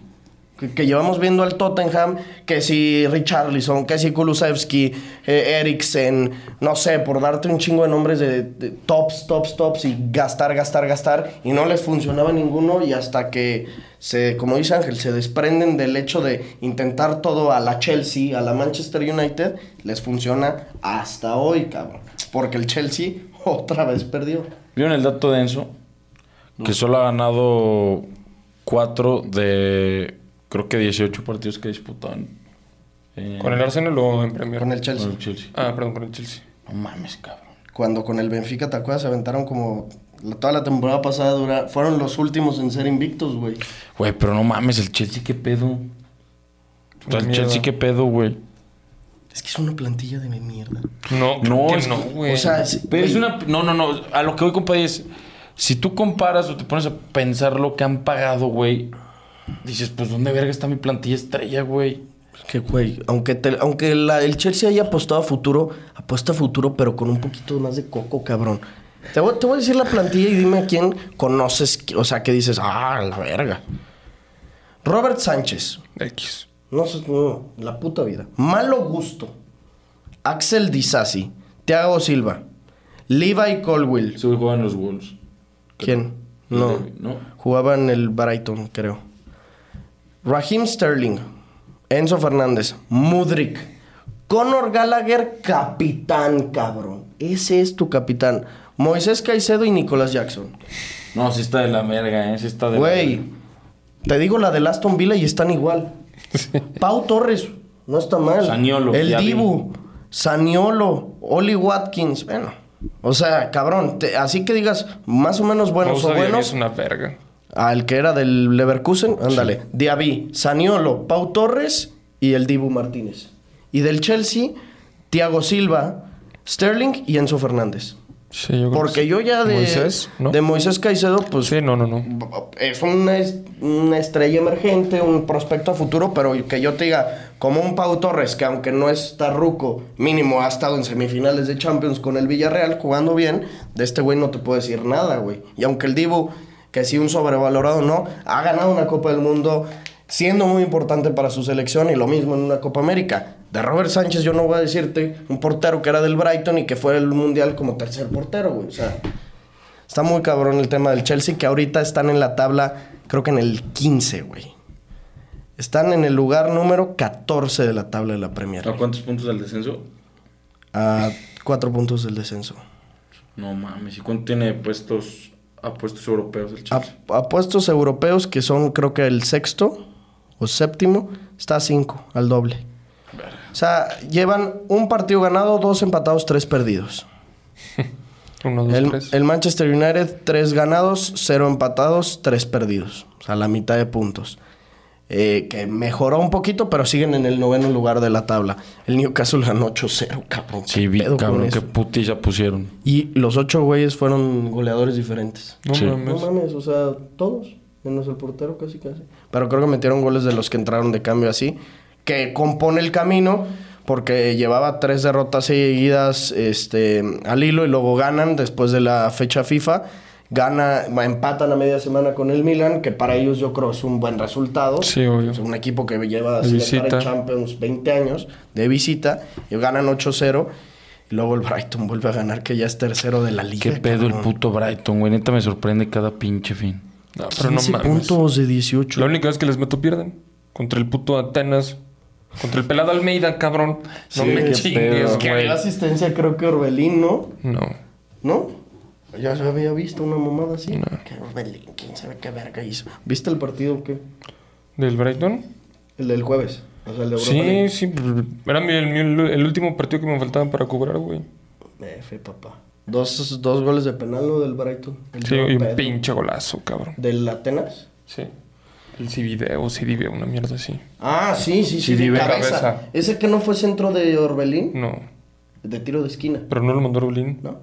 Que, que llevamos viendo al Tottenham, que si Richarlison, que si Kulusevski, eh, Eriksen, no sé, por darte un chingo de nombres de, de tops, tops, tops y gastar, gastar, gastar, y no les funcionaba ninguno y hasta que se, como dice Ángel, se desprenden del hecho de intentar todo a la Chelsea, a la Manchester United, les funciona hasta hoy, cabrón. Porque el Chelsea otra vez perdió. ¿Vieron el dato denso? Que solo ha ganado 4 de. Creo que 18 partidos que disputaban. eh, ¿Con el Arsenal o en Premier? Con el Chelsea. con el Chelsea. Ah, perdón, con el Chelsea. No mames, cabrón. Cuando con el Benfica, ¿te acuerdas? Se aventaron como... toda la temporada pasada dura, fueron los últimos en ser invictos, güey. Güey, pero no mames, el Chelsea, ¿qué pedo? O sea, el. Chelsea, ¿qué pedo, güey? Es que es una plantilla de mierda. No, No, no, es- no, güey. O sea, es- Pero es una. No, no, no. A lo que voy, compadre, es. Si tú comparas o te pones a pensar lo que han pagado, güey. Dices, pues, ¿dónde verga está mi plantilla estrella, güey? Que, güey, aunque, te- aunque la- el Chelsea haya apostado a futuro, apuesta a futuro, pero con un poquito más de coco, cabrón. Te voy, te voy a decir la plantilla y dime a quién conoces, o sea, que dices, ah, la verga. Robert Sánchez. X. No sé, no, la puta vida. Malo gusto. Axel Disasi. Thiago Silva. Levi Colwill. Juega en los Wolves. ¿Quién? No. ¿No? Jugaba en el Brighton, creo. Raheem Sterling. Enzo Fernández. Mudrik. Conor Gallagher, capitán, cabrón. Ese es tu capitán. Moisés Caicedo y Nicolás Jackson. No, sí está de la verga, ¿eh? Sí está de la Güey, te digo la del Aston Villa y están igual. Pau Torres, no está mal. Saniolo, El vi. Dibu, Saniolo, Oli Watkins. Bueno, o sea, cabrón, te- así que digas más o menos buenos o buenos. es una verga. Al que era del Leverkusen, ándale. Diaby, Saniolo, Pau Torres y el Dibu Martínez. Y del Chelsea, Thiago Silva, Sterling y Enzo Fernández. Sí, yo creo Porque que sí. yo ya de Moisés, ¿no? de Moisés Caicedo, pues Sí, no, no, no. es una, es- una estrella emergente, un prospecto a futuro, pero que yo te diga, como un Pau Torres, que aunque no está ruco, mínimo ha estado en semifinales de Champions con el Villarreal jugando bien, de este güey no te puedo decir nada, güey. Y aunque el Dibu, que sí un sobrevalorado no, ha ganado una Copa del Mundo siendo muy importante para su selección y lo mismo en una Copa América. De Robert Sánchez yo no voy a decirte un portero que era del Brighton y que fue el Mundial como tercer portero, güey. O sea, Está muy cabrón el tema del Chelsea, que ahorita están en la tabla, creo que en el 15, güey. Están en el lugar número 14 de la tabla de la Premier. ¿A cuántos puntos del descenso? A cuatro puntos del descenso. No mames. ¿Y cuánto tiene puestos a puestos europeos el A, Chelsea? a puestos europeos, que son creo que el sexto o séptimo, está a 5, al doble. O sea, llevan un partido ganado, dos empatados, tres perdidos. Uno, dos, El, tres. el Manchester United, tres ganados, cero empatados, tres perdidos. O sea, la mitad de puntos. Eh, que mejoró un poquito, pero siguen en el noveno lugar de la tabla. El Newcastle ganó 8-0, cabrón. ¿Qué Sí, vi, pedo con cabrón, eso? qué putiza pusieron. Y los ocho güeyes fueron goleadores diferentes. No Sí. mames. No mames, o sea, todos, menos el portero casi casi. Pero creo que metieron goles de los que entraron de cambio así, que compone el camino porque llevaba tres derrotas seguidas este, al hilo y luego ganan después de la fecha FIFA. Gana, empatan a media semana con el Milan, que para ellos yo creo es un buen resultado. Sí, obvio. Es un equipo que lleva sin estar en visita. Champions 20 años de visita y ganan 8-0. Y luego el Brighton vuelve a ganar, que ya es tercero de la liga. Qué pedo el puto Brighton, güey. Neta me sorprende cada pinche fin. No, pero no 15 mames. puntos de 18. La única vez que les meto pierden. Contra el puto Atenas. Contra el pelado Almeida, cabrón. No Sí, me qué chingues, güey. asistencia creo que Orbelín, ¿no? No. ¿No? Ya se había visto una mamada así. Que Orbelín, quién sabe qué verga hizo. ¿Viste el partido o qué? ¿Del Brighton? El del jueves. O sea, el de Europa Sí, League. sí. pues, Era mi- el, el último partido que me faltaba para cobrar, güey. F, papá. Dos, dos goles de penal, ¿no? Del Brighton. El Sí, y un pinche golazo, cabrón. ¿Del Atenas? Sí. El CD-Video, CD-Video, una mierda así. Ah, sí, sí, sí. Sí, de Dive. cabeza. Cabeza. ¿Ese que no fue centro de Orbelín? No. De tiro de esquina, Pero no lo mandó Rubelín. ¿no?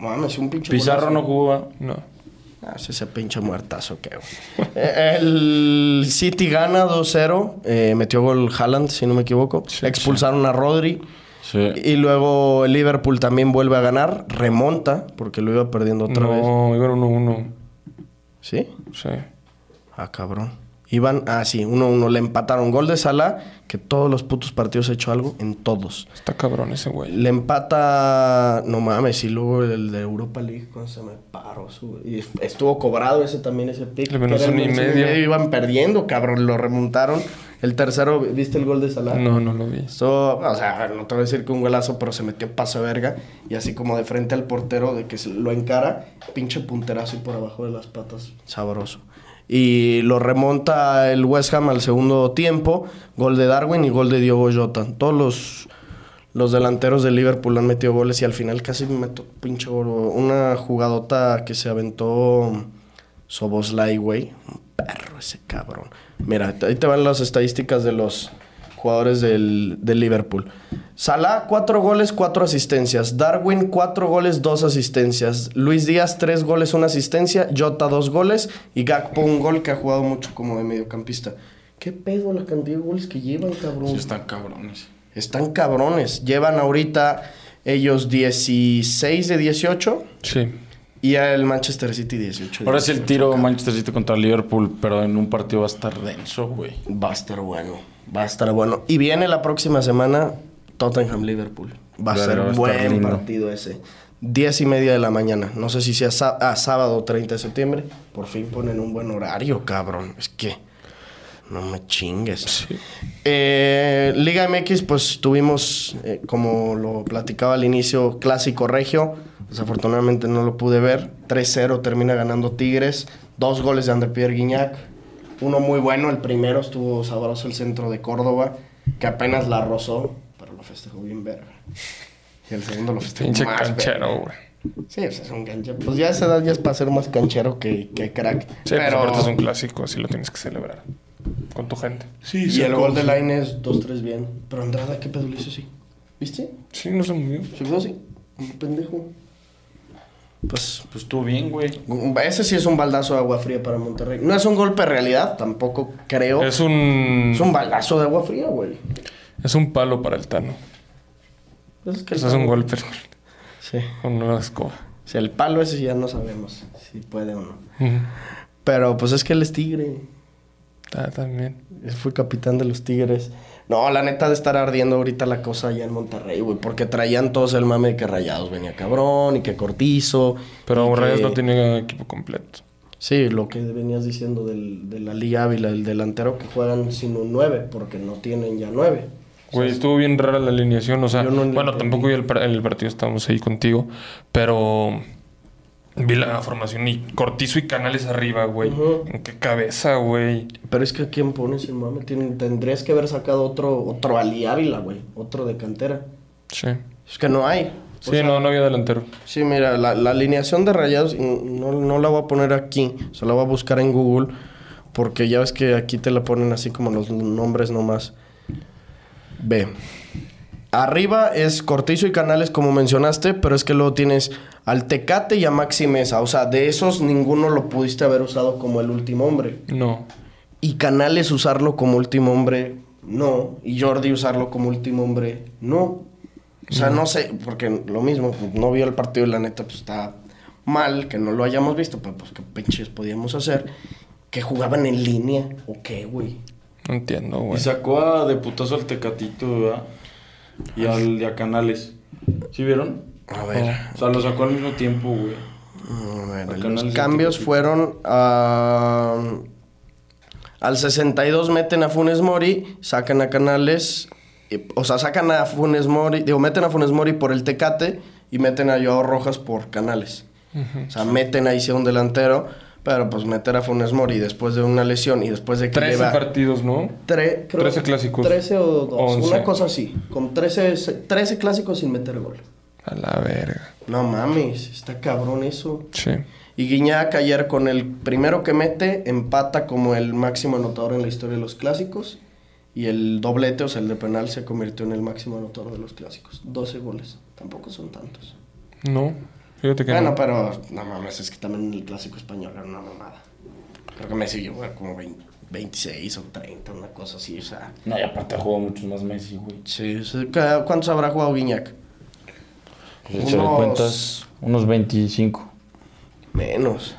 Mames, un pinche Pizarro golazo. no jugó. No. Ah, sí, ese pinche muertazo que El City gana 2-0. eh, metió gol Haaland, si no me equivoco. Expulsaron a Rodri. Sí. Y luego el Liverpool también vuelve a ganar. Remonta, porque lo iba perdiendo otra vez. No, iba 1-1. ¿Sí? Sí. Ah, cabrón. Iban, ah, sí, 1-1. Le empataron. Gol de Salah, que todos los putos partidos ha hecho algo, en todos. Está cabrón ese güey. Le empata, no mames, y luego el de Europa League, cuando se me paró. su- y estuvo cobrado ese también, ese pick. Le menos uno y medio. Iban perdiendo, cabrón, lo remontaron. El tercero, ¿viste el gol de Salah? No, no lo vi. Esto, o sea, no te voy a decir que un golazo, pero se metió paso de verga. Y así como de frente al portero, de que lo encara, pinche punterazo y por abajo de las patas, sabroso. Y lo remonta el West Ham al segundo tiempo. Gol de Darwin y gol de Diogo Jota. Todos los, los delanteros de Liverpool han metido goles y al final casi me meto pinche gol. Una jugadota que se aventó Soboslai, güey. Un perro ese cabrón. Mira, ahí te van las estadísticas de los jugadores del, del Liverpool. Salah, cuatro goles, cuatro asistencias. Darwin, cuatro goles, dos asistencias. Luis Díaz, tres goles, una asistencia. Jota, dos goles. Y Gakpo, un gol que ha jugado mucho como de mediocampista. ¿Qué pedo la cantidad de goles que llevan, cabrón? Sí, están cabrones. Están cabrones. Llevan ahorita ellos 16 de 18 Sí. y el Manchester City 18. de Ahora sí el 18, tiro cabrón. Manchester City contra Liverpool, pero en un partido va a estar denso, güey. Va a estar bueno. Va a estar bueno. Y viene la próxima semana Tottenham-Liverpool. Va a ser va a estar buen partido ese. 10 y media de la mañana. No sé si sea ah, sábado 30 de septiembre. Por fin ponen un buen horario, cabrón. Es que... No me chingues. Eh, Liga MX, pues tuvimos, eh, como lo platicaba al inicio, clásico regio. Desafortunadamente no lo pude ver. 3-0 termina ganando Tigres. Dos goles de André Pierre Guignac. Uno muy bueno, el primero estuvo sabroso el centro de Córdoba, que apenas la rozó, pero lo festejó bien verga. Y el segundo lo festejó Pinche más canchero, güey. Sí, pues es un canchero. Pues ya a esa edad ya es para ser más canchero que, que crack. Sí, pero aparte es un clásico, así lo tienes que celebrar. Con tu gente. Y el gol de Line es 2-3 bien. Pero Andrada, ¿qué pedo le hizo así? ¿Viste? Sí, no se movió. Se quedó así. Un pendejo. Pues, Pues estuvo bien, güey. ese sí es un baldazo de agua fría para Monterrey. No es un golpe de realidad, tampoco creo. Es un. Es un baldazo de agua fría, güey. Es un palo para el Tano. Pues es que Eso el es un golpe Sí. con una escoba. Si el palo ese ya no sabemos si puede o no. Pero pues es que él es tigre. Ah, también. Fue capitán de los Tigres. No, la neta de estar ardiendo ahorita la cosa allá en Monterrey, güey. Porque traían todos el mame de que Rayados venía cabrón y que Cortizo. Pero que- no tiene equipo completo. Sí, lo que venías diciendo del, de la Liga Ávila, el delantero que juegan sin un 9, porque no tienen ya 9. Güey, estuvo bien rara la alineación. O sea, Yo no bueno, entendí. tampoco vi el, el partido, estábamos ahí contigo. Pero vi la formación y Cortizo y Canales arriba, güey. ¿En qué cabeza, güey? Pero es que ¿a quién pones el mame? Tendrías que haber sacado otro, otro Ali Ávila, güey. Otro de cantera. Sí. Es que no hay. O Sí, sea, no, no había delantero. Sí, mira, la, la alineación de Rayados, no, no la voy a poner aquí, se la voy a buscar en Google, porque ya ves que aquí te la ponen así como los nombres nomás. Ve. Arriba es Cortizo y Canales, como mencionaste, pero es que luego tienes al Tecate y a Maxi Mesa. O sea, de esos ninguno lo pudiste haber usado como el último hombre. No. Y Canales usarlo como último hombre, no. Y Jordi usarlo como último hombre, no. O sea, no sé, porque lo mismo, pues, no vio el partido y la neta, pues está mal que no lo hayamos visto, pero pues qué pinches podíamos hacer. Que jugaban en línea, o qué, güey. No entiendo, Y güey. sacó a de putazo al Tecatito, ¿verdad? Y al de a Canales. ¿Sí vieron? A ver. O sea, lo sacó al mismo tiempo, güey. A ver, los cambios fueron a... Al 62 meten a Funes Mori, sacan a Canales, y- o sea, sacan a Funes Mori, digo, meten a Funes Mori por el Tecate y meten a Joao Rojas por Canales. O sea, meten ahí sí a un delantero, pero pues meter a Funes Mori después de una lesión y después de que 13 lleva... partidos, ¿no? tre- creo- 13 clásicos. 13 o 2, 11. una cosa así. Con 13, 13 clásicos sin meter gol. A la verga. No mames, está cabrón eso. Sí. Y Guiñac ayer con el primero que mete empata como el máximo anotador en la historia de los clásicos. Y el doblete, o sea, el de penal, se convirtió en el máximo anotador de los clásicos. 12 goles. Tampoco son tantos. No. Fíjate que Bueno, no. pero no mames, es que también el clásico español era una mamada. Creo que Messi llegó como 20 26 o 30, una cosa así, o sea. No, y aparte jugó mucho más Messi, güey. Sí, o sea, ¿cu- ¿cuántos habrá jugado Guiñac? Pues Unos- cuentas, unos 25. Menos.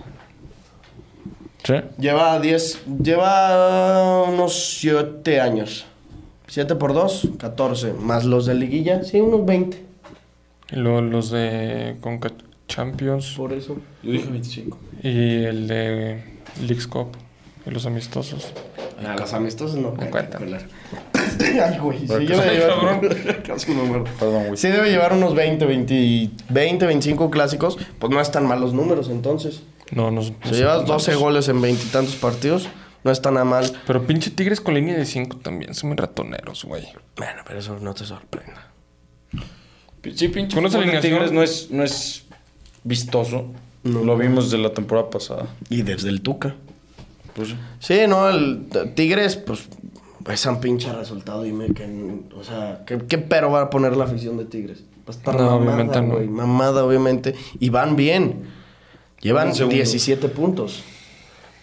¿Sí? Lleva 10, lleva unos 7 años. 7 por 2, 14. Más los de liguilla, sí, unos 20. Y luego los de Conca Champions Por eso. Yo dije 25. y el de Leagues Cup y los amistosos. Ah, los amistosos no, cuentan. Ay, güey, sí debe llevar... Casi me muero. Perdón, güey. Sí debe llevar unos 20, 20, 20, 25 clásicos. Pues no están mal los números, entonces. No, no. no Si llevas tan 12 malos. goles en veintitantos partidos, no está nada mal. Pero pinche Tigres con línea de 5 también. Son muy ratoneros, güey. Bueno, pero eso no te sorprenda. Sí, pinche Con de Tigres no es, no es vistoso. Lo vimos de la temporada pasada. Y desde el Tuca. Pues. Sí, no, el Tigres, pues, es un pinche resultado. Dime que, o sea, ¿qué, qué pero va a poner la afición de Tigres? Va a estar No, mamada, obviamente no. güey, mamada, obviamente. Y van bien. Llevan En segundo. 17 puntos.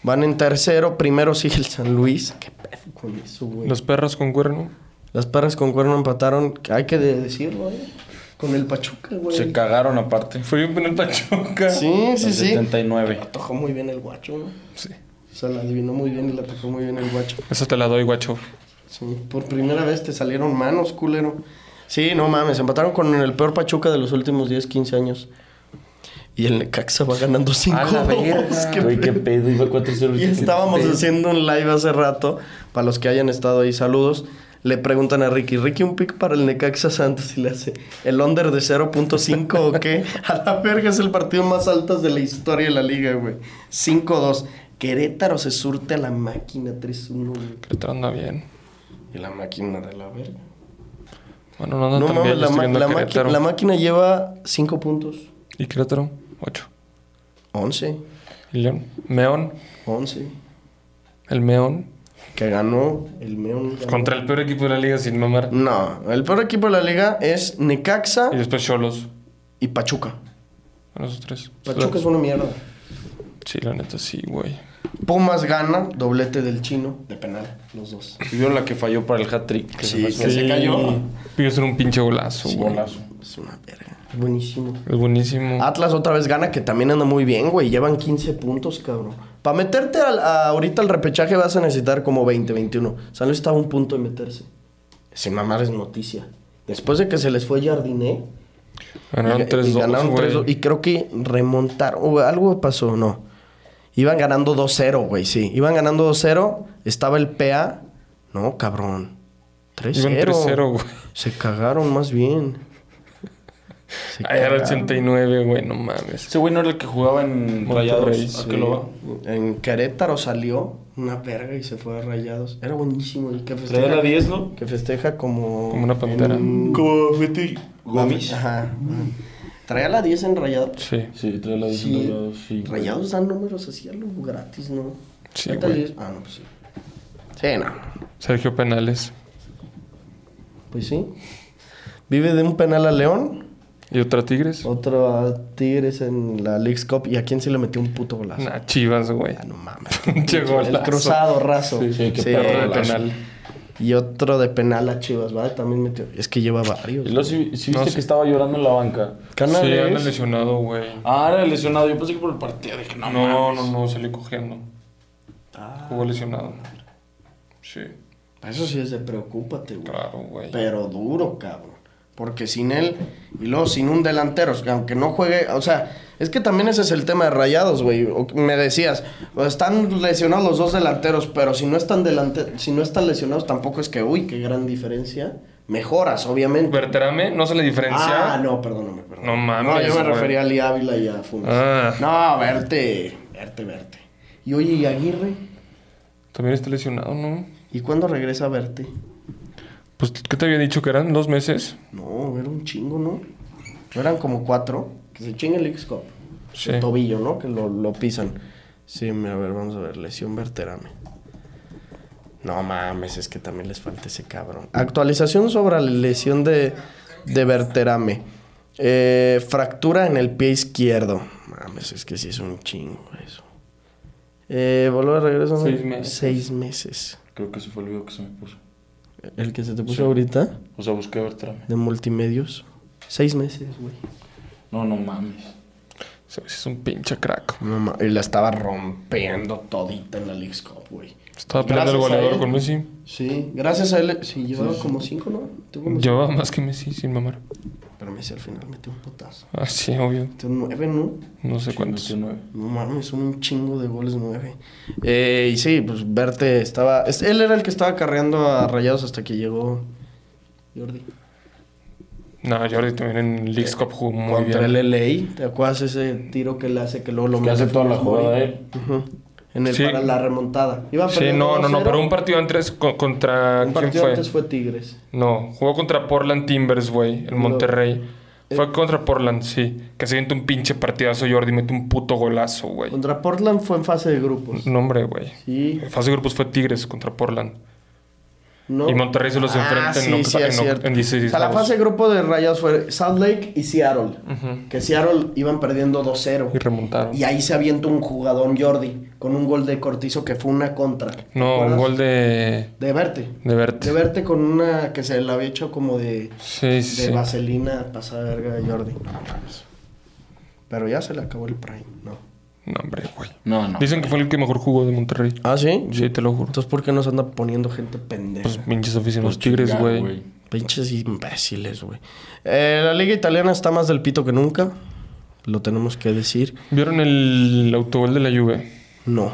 Van en tercero. Primero sigue el San Luis. ¿Qué pedo con eso, güey? Los perros con cuerno. Las perras con cuerno empataron. Hay que de- decirlo, ¿eh? Con el Pachuca, güey. Se cagaron aparte. Fue bien el Pachuca. Sí, sí, El sí. 79. Atojó muy bien el guacho, ¿no? Sí. O sea, la adivinó muy bien y la atajó muy bien el guacho. Esa te la doy, guacho. Sí, por primera vez te salieron manos, culero. Sí, no mames, empataron con el peor Pachuca de los últimos 10, 15 años. Y el Necaxa va ganando 5 A la verga. ¿Qué Güey, qué pedo? iba 4-0. Y ¿qué estábamos pedo? haciendo un live hace rato. Para los que hayan estado ahí, saludos. Le preguntan a Ricky, Ricky, un pick para el Necaxa Santos y le hace el under de 0.5 o qué. A la verga es el partido más alto de la historia de la liga, güey. 5-2. Querétaro se surte a la máquina 3-1, güey. Querétaro anda bien. Y la máquina de la verga. Bueno, no anda No tan bien. la, ma- la máquina lleva 5 puntos. ¿Y Querétaro? 8. 11. ¿Y León? Meón. 11. El Meón. Que ganó el Meón. ganó. Contra el peor equipo de la liga sin mamar. No, el peor equipo de la liga es Necaxa Y después Cholos. y Pachuca. Bueno, esos tres. Pachuca es una mierda. Sí, la neta sí, güey. Pumas gana, doblete del chino, de penal, los dos. ¿Y vieron la que falló para el hat-trick? Que Sí, se que se cayó. Pidió ser un pinche golazo, Sí, golazo. Es una verga. Buenísimo. Es buenísimo. Atlas otra vez gana, que también anda muy bien, güey. Llevan 15 puntos, cabrón. Para meterte al- a- ahorita al repechaje vas a necesitar como 20, 21. San Luis estaba a un punto de meterse. Sin mamar es noticia. Después de que se les fue Jardiné. Ganaron y- y 3-2, ganaron güey. 3-2, Y creo que remontaron. o algo pasó, no. Iban ganando 2-0, güey, sí. Iban ganando 2-0. Estaba el PA. No, cabrón. 3-0. Iban 3-0, güey. Se cagaron más bien. Se Ay, era cagaron. 89, güey, no mames. Ese güey no era el que jugaba en Monterrey, Rayados. ¿A sí. qué lo va? En Querétaro salió una verga y se fue a Rayados. Era buenísimo. Y que festeja, la 10, ¿no? que festeja como... Como una pantera. en- Como Fete Gomis. Ajá. ajá. Traía la 10 en Rayados. Sí, Sí, traía la 10 en Sí. Rayados, sí. Rayados dan números así a lo gratis, ¿no? Sí, güey. Ah, no, pues sí. Sí, no. Sergio Penales. Pues sí. Vive de un penal a León, ¿Y otra Tigres? otro a Tigres en la League's Cup. ¿Y a quién se le metió un puto golazo? Nah, Chivas, güey. Ah, no mames. Pinche El golazo. cruzado raso. Sí, sí, qué Sí. perro de penal. Y otro de penal a Chivas, ¿vale? También metió. Es que lleva varios. Y luego No, viste sí. que estaba llorando en la banca. Canales. Sí, anda lesionado, güey. Ah, era lesionado. Yo pensé que por el partido. Dije, no, No, mames. no, no, salió cogiendo. Ah, Jugó lesionado. Sí, eso sí es de preocúpate, güey. claro, güey. Pero duro, cabrón. Porque sin él y luego sin un delantero, que aunque no juegue, o sea, es que también ese es el tema de Rayados, güey. Me decías, están lesionados los dos delanteros, pero si no están delante, si no están lesionados tampoco es que, uy, qué gran diferencia. Mejoras, obviamente. Berterame, ¿no se le diferencia? Ah, no, perdóname, perdóname. No mames, No, yo me güey. refería a Lee Ávila y a Funes. Ah. No, verte, verte, verte. Y oye, ¿y Aguirre? También está lesionado, ¿no? ¿Y cuándo regresa a verte? Pues, ¿qué te había dicho que eran? ¿Dos meses? No, era un chingo, ¿no? No eran como cuatro. Que se chinga el X-Cup. Sí. El tobillo, ¿no? Que lo, lo pisan. Sí, mira, a ver, vamos a ver. Lesión verterame. No mames, es que también les falta ese cabrón. Actualización sobre la lesión de, de verterame. Eh, fractura en el pie izquierdo. Mames, es que sí es un chingo eso. Eh, volver a regreso. Seis meses. Seis meses. Creo que ese fue el video que se me puso. El que se te puso ahorita O sea, busqué Bertrame. de multimedios. Seis meses, güey. No, no mames. Es un pinche crack. No ma- y la estaba rompiendo todita en la League's Cup, güey. Estaba peleando el goleador con Messi. Sí, gracias a él. Sí, llevaba como cinco, ¿no? Llevaba más que Messi, sin mamar. Pero Messi al final metió un putazo. Ah, sí, obvio. Metió nueve, ¿no? No sé Sí, cuántos. metió nueve. No mames, son un chingo de goles nueve. Eh, y sí, pues Verte estaba... es- él era el que estaba carreando a Rayados hasta que llegó Jordi. No, Jordi también en Leagues Cup jugó muy Contra bien. el LA. ¿Te acuerdas ese tiro que le hace que luego lo Que hace toda la jugada él. Ujú. En el Sí. para la remontada. Iba Sí, no, no, no, 2-0. pero un partido antes co- contra... Un ¿Quién partido fue? antes fue Tigres. No, jugó contra Portland Timbers, güey, en No. Monterrey. Eh. Fue contra Portland, sí. Que se siente un pinche partidazo Jordi, mete un puto golazo, güey. Contra Portland fue en fase de grupos. No, hombre, güey. Sí. En fase de grupos fue Tigres contra Portland. No. Y Monterrey se los enfrenta en sí, octa- sí, en es oct- cierto. en 16 O sea, la fase de grupo de Rayados fue Salt Lake y Seattle. Que Seattle iban perdiendo 2-0. Y remontaron. Y ahí se avienta un jugador Jordi con un gol de Cortizo que fue una contra. ¿Te No, un gol de... De Verte. De Verte. De Verte con una que se le había hecho como de, Sí, sí, de vaselina pasada verga a Jordi. Pero ya se le acabó el prime, ¿no? No, hombre, güey. No, no. Dicen que fue el que mejor jugó de Monterrey. ¿Ah, sí? Sí, te lo juro. Entonces, ¿por qué nos anda poniendo gente pendeja? Pues pinches aficionados Por tigres, chingar, güey. Pinches imbéciles, güey. Eh, la liga italiana está más del pito que nunca. Lo tenemos que decir. ¿Vieron el autogol de la Juve? No.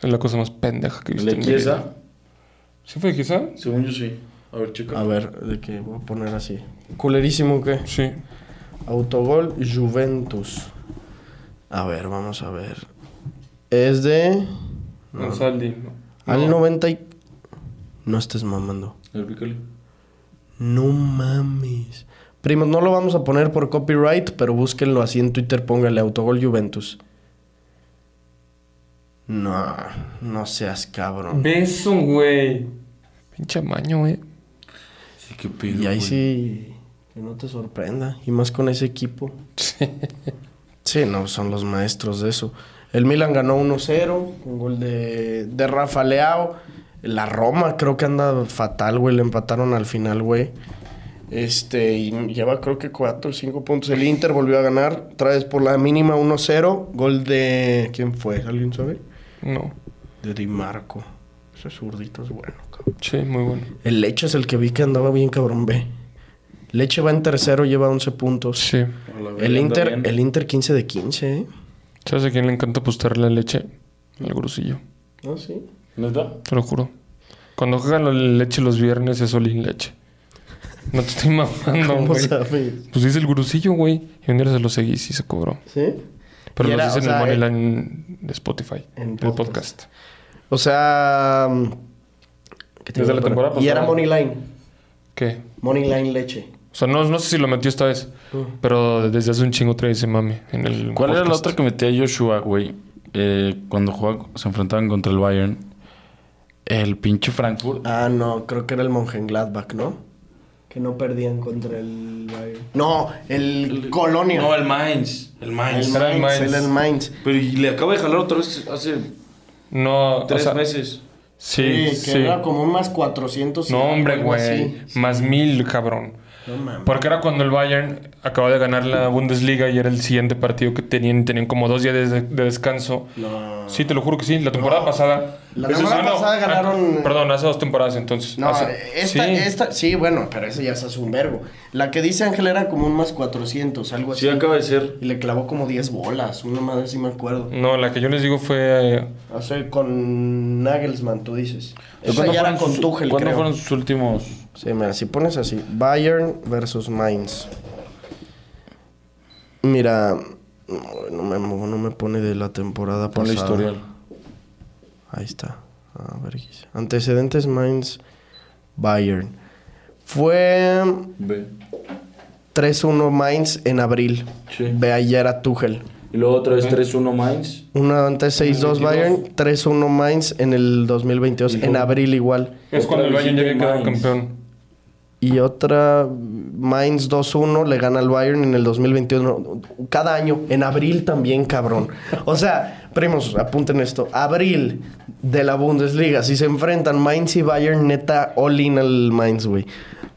Es la cosa más pendeja que he ¿El visto de en mi vida. Chiesa? ¿Sí fue de Chiesa? Según yo sí. A ver, chica. A ver, de qué voy a poner así. Culerísimo, ¿qué? Sí. Autogol Juventus. A ver, vamos a ver. Es de. ¿no? Al 90 y... No estés mamando. Pícale. No mames. Primos, no lo vamos a poner por copyright, pero búsquenlo así en Twitter, póngale autogol Juventus. No, no seas cabrón. Beso, güey. Pinche maño, güey. Sí, qué pedo. Y ahí güey. sí, que no te sorprenda. Y más con ese equipo. Sí. Sí, no, son los maestros de eso. El Milan ganó 1-0, un gol de, de Rafa Leao. La Roma creo que anda fatal, güey. Le empataron al final, güey. Este, y lleva creo que 4 o 5 puntos. El Inter volvió a ganar, otra vez por la mínima 1-0. Gol de... ¿Quién fue? ¿Alguien sabe? No. De Di Marco. Ese zurdito es bueno, cabrón. Sí, muy bueno. El Leche es el que vi que andaba bien, cabrón, ve. Leche va en tercero, lleva 11 puntos. Sí. El Inter, bien. el Inter 15 de 15, ¿eh? ¿Sabes a quién le encanta apostar la leche? Al grusillo. Ah, sí. ¿Neta? Te lo juro. Cuando juegan la leche los viernes es Olin Leche. No te estoy mamando, ¿Cómo güey. sabes? Pues dice el gurusillo, güey. Y un día se lo seguí y se cobró. ¿Sí? Pero Y lo era, dice o en el sea, Moneyline de Spotify. en el podcast. podcast. O sea... mm, ¿qué te Desde la temporada Y era pasada. Moneyline. ¿Qué? Moneyline leche. O sea, no, no sé si lo metió esta vez. Pero desde hace un chingo trae ese mame en el ¿Cuál era la otra que metía Joshua, güey? eh, cuando jugaban, se enfrentaban contra el Bayern, el pinche Frankfurt. Ah, no, creo que era el Mönchengladbach, ¿no? Que no perdían contra el Bayern. No, el, Colonia. No, el Mainz. El el Mainz. Era el Mainz, Mainz. el Mainz. Pero y le acabo de jalar otra vez hace No, tres o sea, meses. Sí, que sí. era como un más 400. y No, hombre, güey. Más mil, cabrón. No. Porque era cuando el Bayern acababa de ganar la Bundesliga y era el siguiente partido que tenían. Tenían como dos días de, de descanso. No. Sí, te lo juro que sí. La temporada No. pasada. La temporada ah, no, pasada ah, ganaron- Perdón, hace dos temporadas entonces. No, Hace- esta, sí. esta, sí, bueno, pero ese ya se hace un verbo. La que dice Ángel era como un más 400, algo así. Sí, acaba de ser. Y le clavó como 10 bolas, una madre sí me acuerdo. No, la que yo les digo fue. eh, Hace con Nagelsmann, tú dices. Esa ¿Cuándo ya era con Tuchel, ¿Cuándo creo. fueron sus últimos? Sí, mira, si pones así, Bayern versus Mainz. Mira, no, me, no me pone de la temporada Ponle pasada. historial. Ahí está. A ver, ¿qué dice? Antecedentes Mainz, Bayern. Fue Ve. 3-1 Mainz en abril. Sí. Ve ayer a Tuchel. Y luego otra vez 3-1 Mainz. Una antes 6-2 Bayern, 3-1 Mainz en el 2022, en abril igual. Es cuando el Bayern ya había quedado campeón. Y otra, Mainz 2-1, le gana al Bayern en el 2021. Cada año, en abril también, cabrón. O sea, primos, apunten esto. Abril de la Bundesliga, si se enfrentan Mainz y Bayern, neta, all in al Mainz, güey.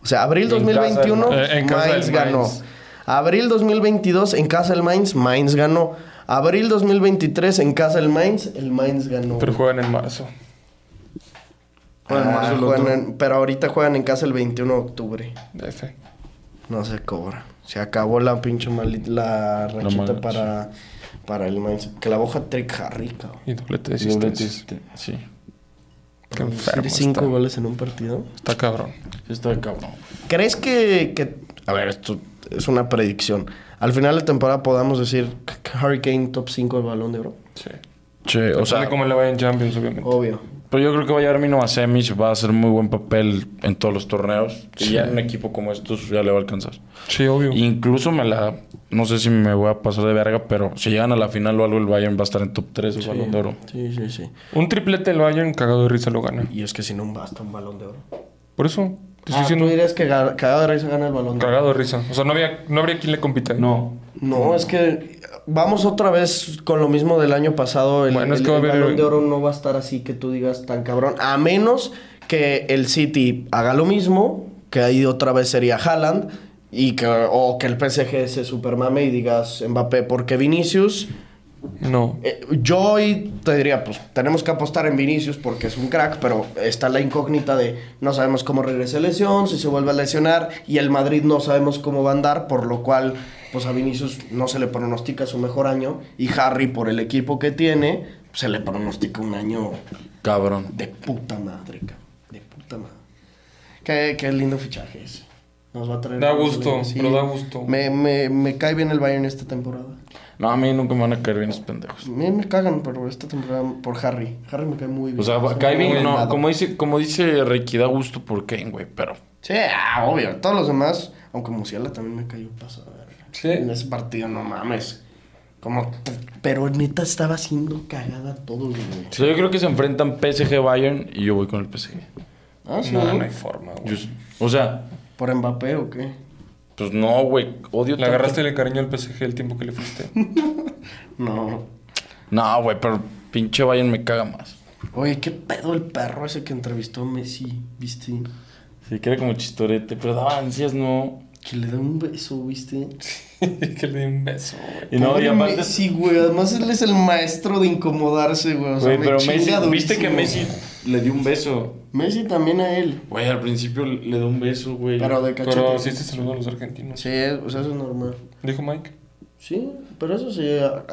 O sea, abril En casa 2021, del- Eh, en casa Mainz ganó. Mainz. Abril 2022, en casa del Mainz, Mainz ganó. Abril 2023, en casa del Mainz, el Mainz ganó. Pero juegan en marzo. Juegan Ah, marzo el juegan otro. en- pero ahorita juegan en casa el 21 de octubre. F. No se cobra. Se acabó la pinche mali- la rachita para, para el Mainz. Clavó hat-trick Harry, cabrón. Y doblete de Y doblete, asistencias. Sí. Qué enfermo cinco está. goles en un partido. Está cabrón. Está cabrón. ¿Crees que, que- A ver, esto es una predicción. Al final de temporada podamos decir Kane top 5 del Balón de Oro. Sí. Sí, o O sea, cómo le va en Champions, obviamente. Obvio. Pero yo creo que va a llevar mínimo a semis, va a hacer muy buen papel en todos los torneos. Y ya en un equipo como estos ya le va a alcanzar. Sí, obvio. Incluso me la... No sé si me voy a pasar de verga, pero si llegan a la final o algo, el Bayern va a estar en top 3 del Balón de Oro. Sí, sí, sí. Un triplete del Bayern cagado de risa lo gana. Y es que si no basta un Balón de Oro. Por eso te estoy Ah, diciendo tú dirías que ga- cagado de risa gana el Balón de Oro. cagado de risa. O sea, no había, no habría quien le compita. No. No, es que vamos otra vez con lo mismo del año pasado. El, Bueno, es el- que el balón de oro no va a estar así que tú digas tan cabrón. A menos que el City haga lo mismo, que ahí otra vez sería Haaland, y que, o que el PSG se supermame y digas Mbappé, porque Vinicius. No. eh, yo hoy te diría, pues tenemos que apostar en Vinicius porque es un crack, pero está la incógnita de no sabemos cómo regrese de lesión, si se vuelve a lesionar, y el Madrid no sabemos cómo va a andar, por lo cual, pues a Vinicius no se le pronostica su mejor año, y Harry, por el equipo que tiene, se le pronostica un año Cabrón. de puta madre, cabrón, de puta madre. Qué, qué lindo fichaje ese. Nos va a traer. Da gusto, pero da gusto. Me, me, me cae bien el Bayern esta temporada. No, a mí nunca me van a caer bien esos pendejos. A mí me cagan, pero esta temporada por Harry. Harry me cae muy bien. O sea, Es cae bien, no, como dice, como dice Ricky, da gusto por Kane, güey, pero... Sí, ah, obvio. Todos los demás, aunque Musiala también me cayó paso. Sí. En ese partido, no mames. Como, pero neta estaba haciendo cagada todo, güey. O sea, yo creo que se enfrentan PSG-Bayern y yo voy con el PSG. Ah, sí. No, no hay forma, güey. Yo- o sea, ¿Por Mbappé o qué? pues no, güey, odio Le agarraste el cariño al PSG el tiempo que le fuiste. No. No, güey, pero pinche Bayern me caga más. Oye, ¿qué pedo el perro ese que entrevistó a Messi? ¿Viste? Sí, que era como chistorete, pero daba ansias, no. Que le da un beso, ¿viste? que le di un beso, güey. Y no, y aparte... Messi, güey. Además, él es el maestro de incomodarse, güey. O sea, Güey, me pero Messi, ¿viste que. Messi le dio un beso? Messi también a él. Güey, al principio le dio un beso, güey. Pero de cachete. Pero sí se saludó a los argentinos. Sí, o sea, eso es normal. Dijo Mike. Sí, pero eso sí,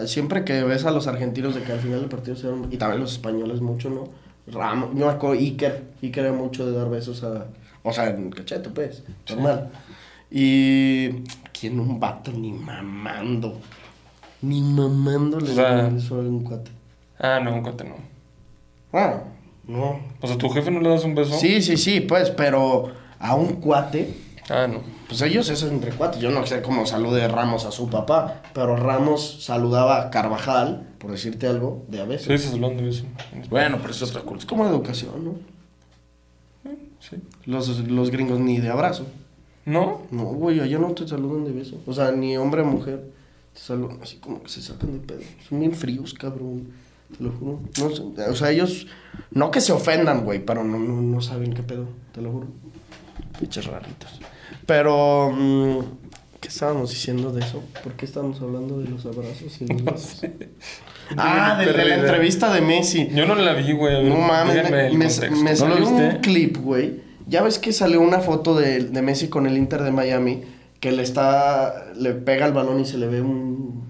siempre que ves a los argentinos de que al final del partido se dan, y también los españoles mucho, ¿no? Ramos, acuerdo, Iker, Iker era mucho de dar besos a, o sea, en cachete, pues, normal. Y, ¿quién un vato ni mamando? Ni mamando le O sea- da un beso a un cuate. Ah, no, un cuate no. Ah, no. O sea, ¿tu jefe no le das un beso? Sí, sí, sí, pues, pero a un cuate, Ah, no. Pues ellos es entre cuatro. Yo no sé cómo salude Ramos a su papá, pero Ramos saludaba a Carvajal, por decirte algo, de a Sí, veces. estás hablando de eso. Bueno, pero eso es otra cosa. Es como educación, ¿no? Sí. Los, los gringos ni de abrazo. ¿No? No, güey, allá no te saludan de beso. O sea, ni hombre o mujer. Te saludan así como que se sacan de pedo. Son bien fríos, cabrón. Te lo juro. No sé, o sea, ellos. No que se ofendan, güey, pero no, no, no saben qué pedo. Te lo juro. Pinches raritos. Pero. mm, ¿Qué estábamos diciendo de eso? ¿Por qué estábamos hablando de los abrazos y los besos? Ah, de, de la entrevista de Messi. Yo no la vi, güey. No mames, me, me- me ¿No salió un clip, güey. Ya ves que salió una foto de, de Messi con el Inter de Miami que le está le pega el balón y se le ve un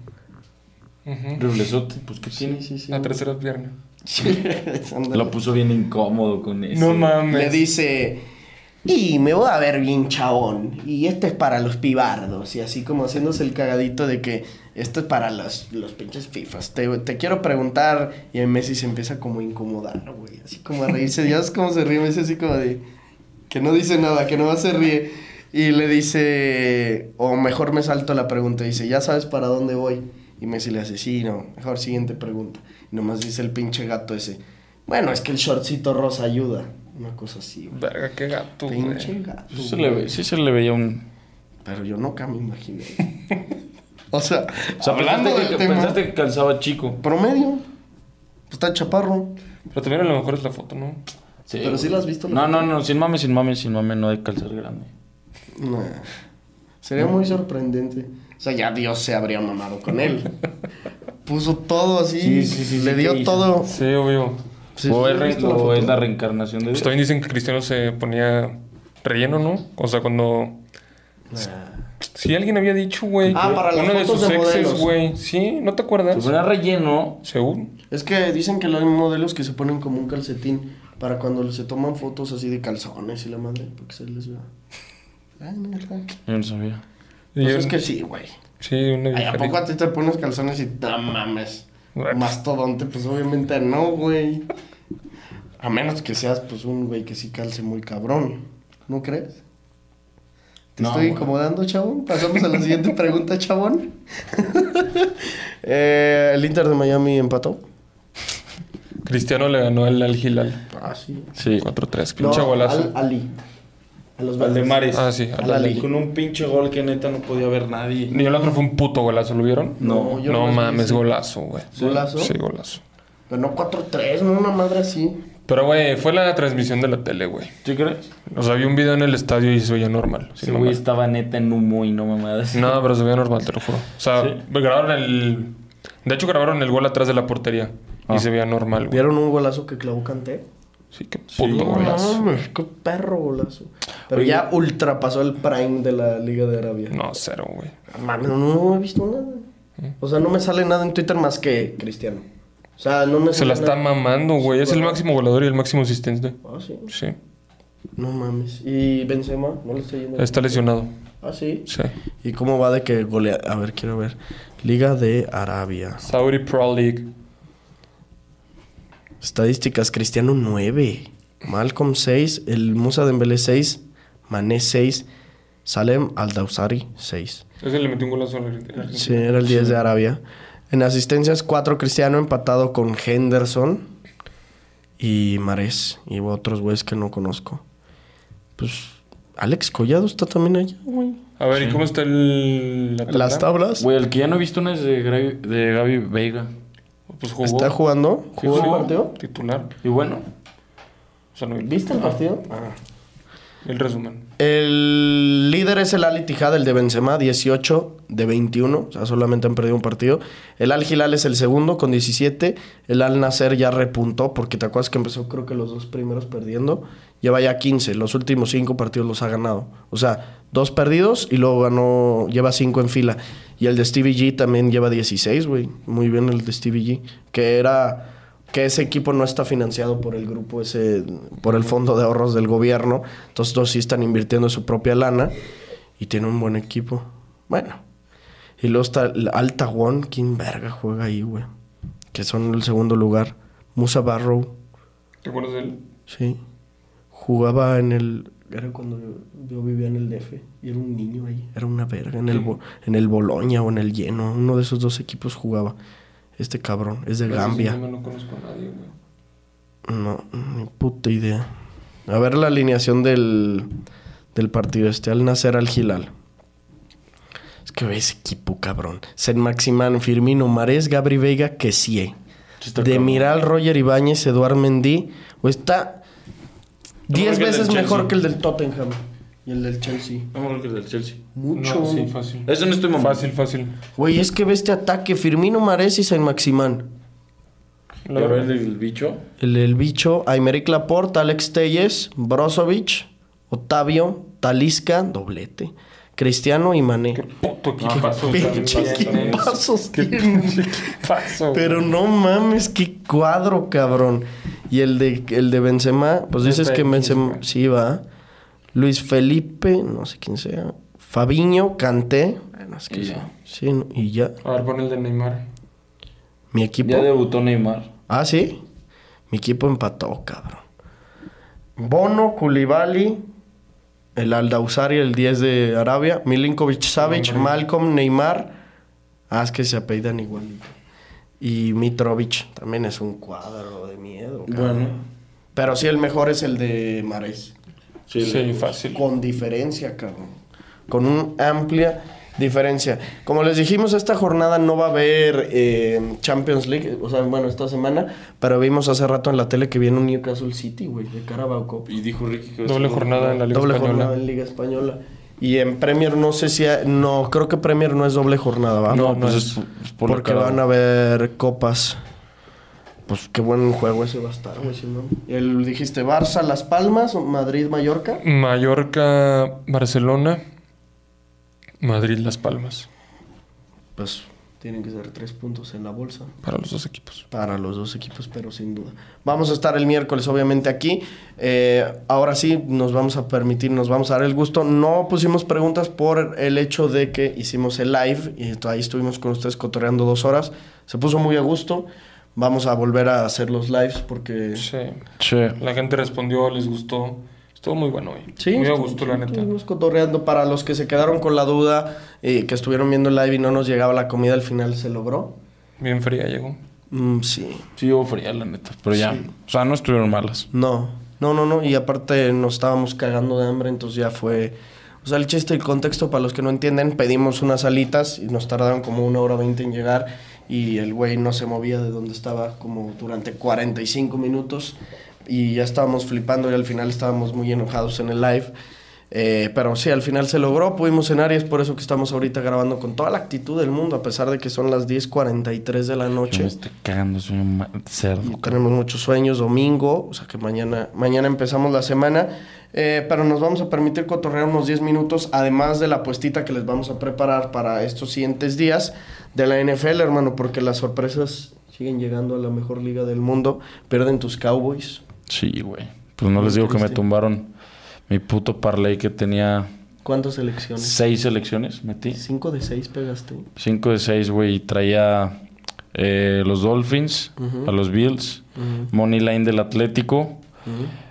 Ujú. Riblesote, pues que sí, tiene. sí, sí. La tercera pierna. Lo puso bien incómodo con eso. No mames. Le dice y me voy a ver bien chabón y esto es para los pibardos y así como haciéndose el cagadito de que esto es para los, los pinches fifas. Te, te quiero preguntar y el Messi se empieza como a incomodar, güey, así como a reírse. Ya ves cómo se ríe Messi así como de que no dice nada, que nomás se ríe y le dice o mejor me salto la pregunta, dice, "¿Ya sabes para dónde voy?" Y Messi le hace, "Sí, no, mejor siguiente pregunta." Y nomás dice el pinche gato ese, "Bueno, es que el shortcito rosa ayuda." Una cosa así, güey. Verga, qué gato, Pinche güey. gato. Sí se, le ve- sí se le veía un. Pero yo nunca me imaginé. o sea, O sea, hablando pensaste que, tema, pensaste que calzaba chico. promedio. Está chaparro. Pero también a lo mejor es la foto, ¿no? Pero sí la has visto, No, ¿no? no, no, sin mame, sin mame, sin mame, no de calzar grande. Nah. Sería muy sorprendente. O sea, ya Dios se habría mamado con él. Puso todo así. Sí, sí, sí, le sí, dio todo. Sí, obvio. Sí, o ¿sí es, la o foto? es la reencarnación de Pues Dios. también dicen que Cristiano se ponía relleno, ¿no? O sea, cuando... Sí, alguien había dicho, güey. Ah, para las Uno de sus de exes, güey. Sí, ¿no te acuerdas? Se ponía relleno. Según. Es que dicen que hay modelos que se ponen como un calcetín para cuando se toman fotos así de calzones y la madre, porque se les vea. Ah, neta. Yo no sabía. Pues yo- es que sí, güey. Sí, una Ay, ¿A poco a ti te pones calzones y no mames? Mastodonte, pues obviamente no, güey. A menos que seas, pues, un güey que sí calce muy cabrón. ¿No crees? ¿Te No, estoy incomodando, chabón? Pasamos a la siguiente pregunta, chabón. Eh, el Inter de Miami empató. Cristiano le ganó al Al Hilal. Ah, sí. Sí. 4-3. No, Pinche golazo. al Ali. A los Al de verdes. Mares. Ah, sí. Al Ali. Con un pinche gol que neta no podía ver nadie. Y el otro fue un puto golazo, ¿lo vieron? No, yo No no mames, golazo, güey. ¿Golazo? Sí, golazo. Ganó 4-3, ¿no? Una madre así. Pero, güey, fue la transmisión de la tele, güey. ¿Sí crees? O sea, vi un video en el estadio y se veía normal. mamar. güey estaba neta en humo y no mamadas. No, pero se veía normal, te lo juro. O sea, Sí. grabaron el... De hecho, grabaron el gol atrás de la portería. Ah. Y se veía normal, güey. ¿Vieron un golazo que clavó Canté? Sí, qué Sí, puto no golazo. mames, qué perro golazo. Pero Oye. ya ultrapasó el prime de la Liga de Arabia. No, cero, güey. Mames, no, no he visto nada. O sea, no me sale nada en Twitter más que Cristiano. O sea, no me Se la está nada. mamando, güey. Es el máximo goleador y el máximo asistente. Ah, sí. Sí. No mames. ¿Y Benzema? No le está yendo. Está lesionado. Ah, sí. Sí. ¿Y cómo va de que golea? A ver, quiero ver. Liga de Arabia. Saudi Pro League. Estadísticas: Cristiano 9. Malcolm 6. El Musa Dembélé 6. Mané 6. Salem Al-Dawsari 6. Ese le metió un golazo a la Argentina. Sí, era el 10 de Arabia. En asistencias, 4 Cristiano empatado con Henderson y Marés y otros güeyes que no conozco. Pues Alex Collado está también allá, güey. A ver, ¿y cómo está el... la tabla? Las tablas. Güey, el que ya no he visto una es de, Gra- de Gaby Veiga. Pues jugó. ¿Está jugando? Sí, ¿Jugó el partido? Titular. Y bueno, O sea, no ¿Viste el partido? Ah. El resumen. El líder es el Al Ittihad, el de Benzema, 18 de 21. O sea, solamente han perdido un partido. El Al Hilal es el segundo con 17. El Al Nasser ya repuntó porque te acuerdas que empezó creo que los dos primeros perdiendo. Lleva ya 15. Los últimos cinco partidos los ha ganado. O sea, dos perdidos y luego ganó, lleva cinco en fila. Y el de Stevie G también lleva 16, güey. Muy bien el de Stevie G. Que era que ese equipo no está financiado por el grupo ese, por el fondo de ahorros del gobierno. Entonces, todos sí están invirtiendo su propia lana y tiene un buen equipo. Bueno. Y luego está el Al Tawón. ¿Quién verga juega ahí, güey? Que son el segundo lugar. Musa Barrow, ¿Te acuerdas de él? sí. Jugaba en el Era cuando yo, yo vivía en el DF y era un niño ahí. Era una verga. En el, en el Boloña o en el Lleno. Uno de esos dos equipos jugaba. Este cabrón. Es de Pero Gambia. No, no conozco a nadie, güey. No, ni puta idea. A ver la alineación del, del partido. Este, al nacer al Gilal. Es que ve ese equipo, cabrón. Sen Maximán, Firmino, Marés, Gabri Veiga, Kessie. Sí está De cabrón. Miral, Roger Ibáñez, Eduard Mendy. O está 10 que el veces del mejor Chelsea. que el del Tottenham. Y el del Chelsea. No mejor que el del Chelsea. Mucho. No, sí, fácil. Eso no estoy mamando. Fácil, fácil. Güey, es que ve este ataque. Firmino, Marés y Sen Maximán. A ver el bicho. El, el bicho, Aymeric Laporte, Alex Telles, Brozovic, Otavio, Talisca, doblete, Cristiano y Mané. Puto No, equipazo. Pinche equipazos Qué pinche equipazo, Pero no mames, qué cuadro, cabrón. Y el de, el de Benzema, pues dices que Benzema, sí va. Luis Felipe, no sé quién sea. Fabiño, Canté. Bueno, es que Y sí. ya. Sí, no, y ya. A ver, pon el de Neymar. Mi equipo. Ya debutó Neymar. Ah, sí. Mi equipo empató, cabrón. Bono, Koulibaly, el Aldausari, el 10 de Arabia, Milinkovic Savic. Malcolm, Neymar. Ah, es que se apellidan igualito. Y Mitrovic también es un cuadro de miedo. cabrón. Bueno. Pero sí, el mejor es el de Mares. Sí, fácil. Con diferencia, cabrón. Con una amplia diferencia. Como les dijimos, esta jornada no va a haber eh, Champions League, o sea, bueno, esta semana, pero vimos hace rato en la tele que viene un Newcastle City, güey, de Carabao Cup. Y dijo Ricky que... Doble jornada en la Liga Doble Española. jornada en Liga Española. Y en Premier no sé si... ha- no, creo que Premier no es doble jornada, ¿va? No, No, pues es, es. es por la porque van a haber copas. Pues qué buen juego ese va a estar, güey, si no. El, dijiste Barça, Las Palmas, Madrid, Mallorca. Mallorca, Barcelona, Madrid, Las Palmas. Pues tienen que ser tres puntos en la bolsa. Para los dos equipos. Para los dos equipos, pero sin duda. Vamos a estar el miércoles, obviamente, aquí. Eh, ahora sí, nos vamos a permitir, nos vamos a dar el gusto. No pusimos preguntas por el hecho de que hicimos el live y ahí estuvimos con ustedes cotorreando dos horas. Se puso muy a gusto. Vamos a volver a hacer los lives porque... Sí. Che. La gente respondió, les gustó. Estuvo muy bueno hoy. Sí, muy a gusto, la neta. Estuvimos cotorreando. Para los que se quedaron con la duda, eh, que estuvieron viendo el live y no nos llegaba la comida, al final se logró. Bien fría llegó. Mm, sí. Sí, hubo fría, la neta. Pero ya. O sea, no estuvieron malas. No, no, no, no. Y aparte nos estábamos cagando de hambre, entonces ya fue. O sea, el chiste y el contexto, para los que no entienden, pedimos unas alitas y nos tardaron como una hora veinte en llegar. Y el güey no se movía de donde estaba como durante 45 minutos. Y ya estábamos flipando y al final estábamos muy enojados en el live. Eh, pero sí, al final se logró, pudimos cenar y es por eso que estamos ahorita grabando con toda la actitud del mundo, a pesar de que son las 10.43 de la Yo noche. me estoy cagando, soy un cerdo. Y tenemos muchos sueños, domingo, o sea que mañana, mañana empezamos la semana, eh, pero nos vamos a permitir cotorrear unos 10 minutos, además de la puestita que les vamos a preparar para estos siguientes días de la NFL, hermano, porque las sorpresas siguen llegando a la mejor liga del mundo, pierden tus Cowboys. Sí, güey. Pues no Muy les digo que me tumbaron mi puto parlay que tenía ¿Cuántas selecciones? seis selecciones, metí. 5 de 6 pegaste. Cinco de seis, güey. Traía eh, los Dolphins, a los Bills, Money Line del Atlético,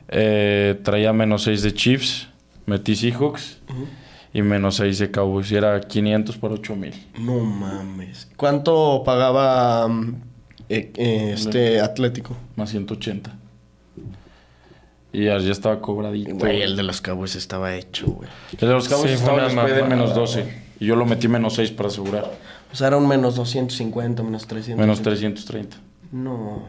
eh, traía menos seis de Chiefs, metí Seahawks y menos seis de Cowboys. Y era 500 por 8 mil. No mames. ¿Cuánto pagaba eh, este Atlético? Más 180. Y ya, ya estaba cobradito. Güey, el de los Cowboys estaba hecho, güey. El de los Cowboys Sí, estaba después de menos güey. 12. Y yo lo metí menos 6 para asegurar. O sea, era un menos 250, menos 300. Menos 330. No.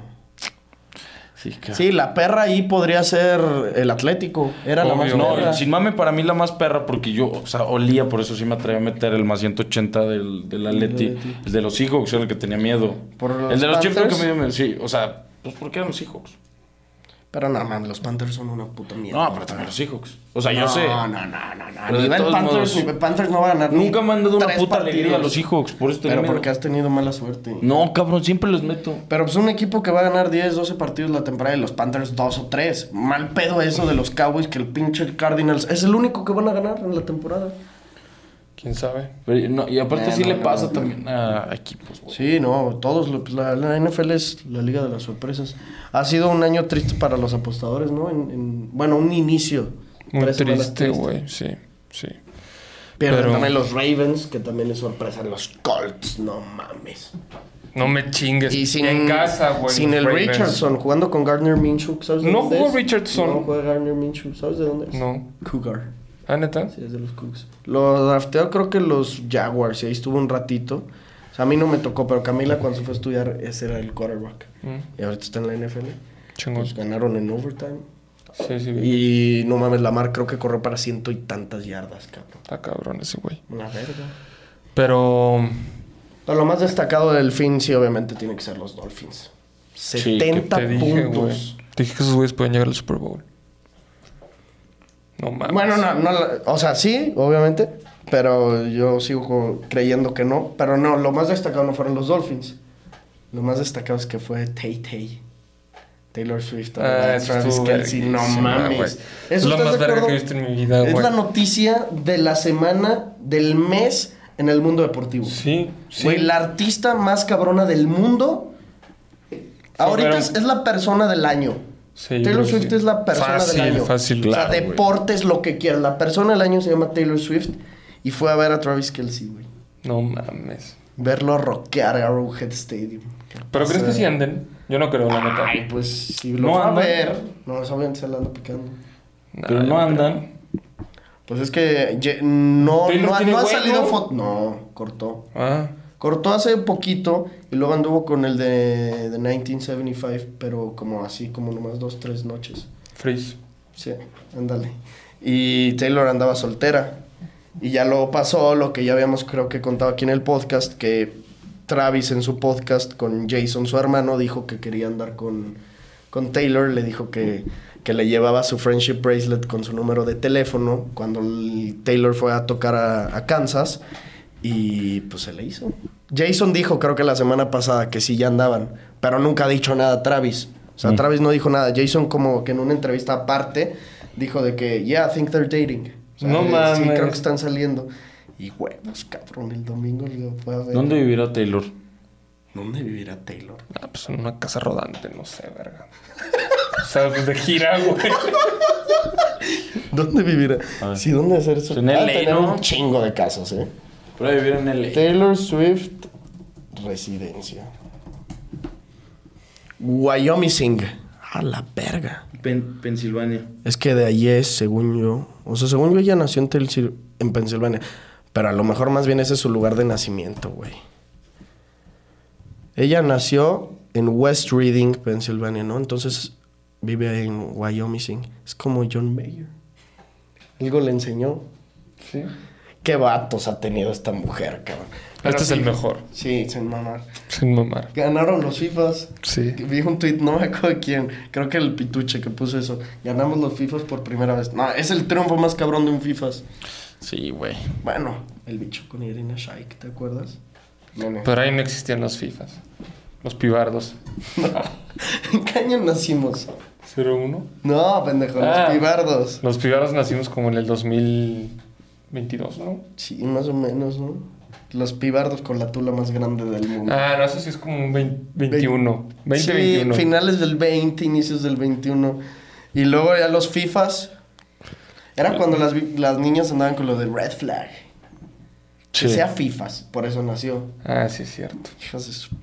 Sí. Sí, la perra ahí podría ser el Atlético. Era la más. No, perra. sin mame para mí la más perra porque yo, o sea, olía, por eso sí me atreví a meter el más 180 del, del Atleti. El de los Seahawks era el que tenía miedo. ¿Por los el de los Chiefs que me dio miedo. Sí, o sea, pues porque eran los Seahawks. Pero no, man, los Panthers son una puta mierda. No, pero también los Seahawks. O sea, yo no, sé. No, no, no, no. Pero Nivel Panthers, modos- nivel Panthers no va a ganar. Nunca me han dado una puta partidos. alegría a los Seahawks. Por eso Pero porque has tenido mala suerte. No, cabrón, siempre los meto. Pero pues un equipo que va a ganar 10, 12 partidos la temporada y los Panthers 2 o 3. Mal pedo eso de los Cowboys que el pinche Cardinals es el único que van a ganar en la temporada. ¿Quién sabe? Pero, no, y aparte Eh, sí no, le no, pasa no. también a equipos, güey. Sí, no, todos, lo- pues, la, la NFL es la liga de las sorpresas. Ha sido un año triste para los apostadores, ¿no? En, en- bueno, un inicio Muy triste, güey. Sí, sí. Pierden Pero- también los Ravens, que también es sorpresa. Los Colts, no mames. No me chingues. Y sin, en casa, güey. sin el Ravens. Richardson, jugando con Gardner Minshew. ¿Sabes de No dónde jugó es? Richardson. No juega Gardner Minshew. ¿Sabes de dónde es? No. Cougar. Ah, neta. Sí, es de los Cougs. Lo drafteó creo que los Jaguars y ahí estuvo un ratito. O sea, a mí no me tocó, pero Camila cuando se fue a estudiar, ese era el quarterback. Mm, Y ahorita está en la NFL. chingón. Pues ganaron en overtime. Sí, sí. Y no mames, Lamar creo que corrió para ciento y tantas yardas, cabrón. Está cabrón ese güey. Una verga. Pero. Pero lo más destacado del fin, sí, obviamente, tiene que ser los Dolphins. Sí, 70 Te dije, güey. puntos. Te dije que esos güeyes pueden llegar al Super Bowl. No mames. Bueno, no, no, o sea, sí, obviamente, pero yo sigo creyendo que no. Pero no, lo más destacado no fueron los Dolphins. Lo más destacado es que fue Tay Tay. Taylor Swift. Ah, Travis Kelce, no mames. güey. ¿Eso Es lo más verga que he visto en mi vida, Es la noticia de la semana, del mes en el mundo deportivo. Sí, sí. Güey, la artista más cabrona del mundo. Ahorita pero- es, es la persona del año. Sí, Taylor Swift es la persona Fácil, del año. fácil, o sea, claro, deportes, lo que quieras. La persona del año se llama Taylor Swift y fue a ver a Travis Kelsey, güey. No mames. Verlo rockear a Arrowhead Stadium. ¿Qué ¿Pero crees que sí anden? Yo no creo, la neta. Ay, pues si lo No va a ver. No, obviamente se la anda picando. Nah, Pero no andan. Pues es que ye- no, no, ha- no salido foto. No, cortó. Ah, Cortó hace poquito y luego anduvo con el de, de 1975, pero como así, como nomás dos, tres noches. Freeze. Sí, ándale. Y Taylor andaba soltera. Y ya luego pasó lo que ya habíamos creo que contado aquí en el podcast, que Travis en su podcast con Jason, su hermano, dijo que quería andar con, con Taylor. Le dijo que, que le llevaba su friendship bracelet con su número de teléfono cuando Taylor fue a tocar a, a Kansas. Y pues se le hizo. Jason dijo creo que la semana pasada que sí ya andaban, pero nunca ha dicho nada Travis. O sea, Mm. Travis no dijo naba Jason como que en una entrevista aparte dijo de que, yeah, I think they're dating. O sea, No eh, Sí, mames. creo que están saliendo. Y huevos, cabrón, el domingo lo fue a ver. ¿Dónde vivirá Taylor? ¿Dónde vivirá Taylor? Ah, pues en una casa rodante, no sé, verga. o sea, pues de gira, güey. ¿Dónde vivirá? Sí, ¿dónde hacer eso? Pues en tener ¿no? un chingo de casos, ¿eh? Puede vivir en LA. Taylor Swift, residencia. Wyoming. A la verga. Pen- Pensilvania. Es que de allí es, según yo. O sea, según yo, ella nació en, Tel- en Pensilvania. Pero a lo mejor más bien ese es su lugar de nacimiento, güey. Ella nació en West Reading, Pensilvania, ¿no? Entonces vive en Wyoming. Es como John Mayer. Algo le enseñó. Sí. Qué vatos ha tenido esta mujer, cabrón. Pero Este es el mejor. Sí, sin mamar. Sin mamar. Ganaron los FIFAs. Sí. Vi un tweet, no me acuerdo de quién. Creo que el Pituche que puso eso. Ganamos los FIFAs por primera vez. No, es el triunfo más cabrón de un FIFAs. Sí, güey. Bueno, el bicho con Irina Shayk, ¿te acuerdas? No, no. Pero ahí no existían los FIFAs. Los pibardos. ¿En qué año nacimos? ¿01? No, pendejo, Ah. los pibardos. Los pibardos nacimos como en el 2022, ¿no? Sí, más o menos, ¿no? Los pibardos con la tula más grande del mundo. Ah, no, eso sí es como un 20, 21. 20, sí, 21. finales del 20, inicios del 21. Y luego ya los FIFAs. Era cuando las, las niñas andaban con lo de red flag. Sí. Que sea FIFAs, por eso nació. Ah, sí, es cierto. Hijas de su-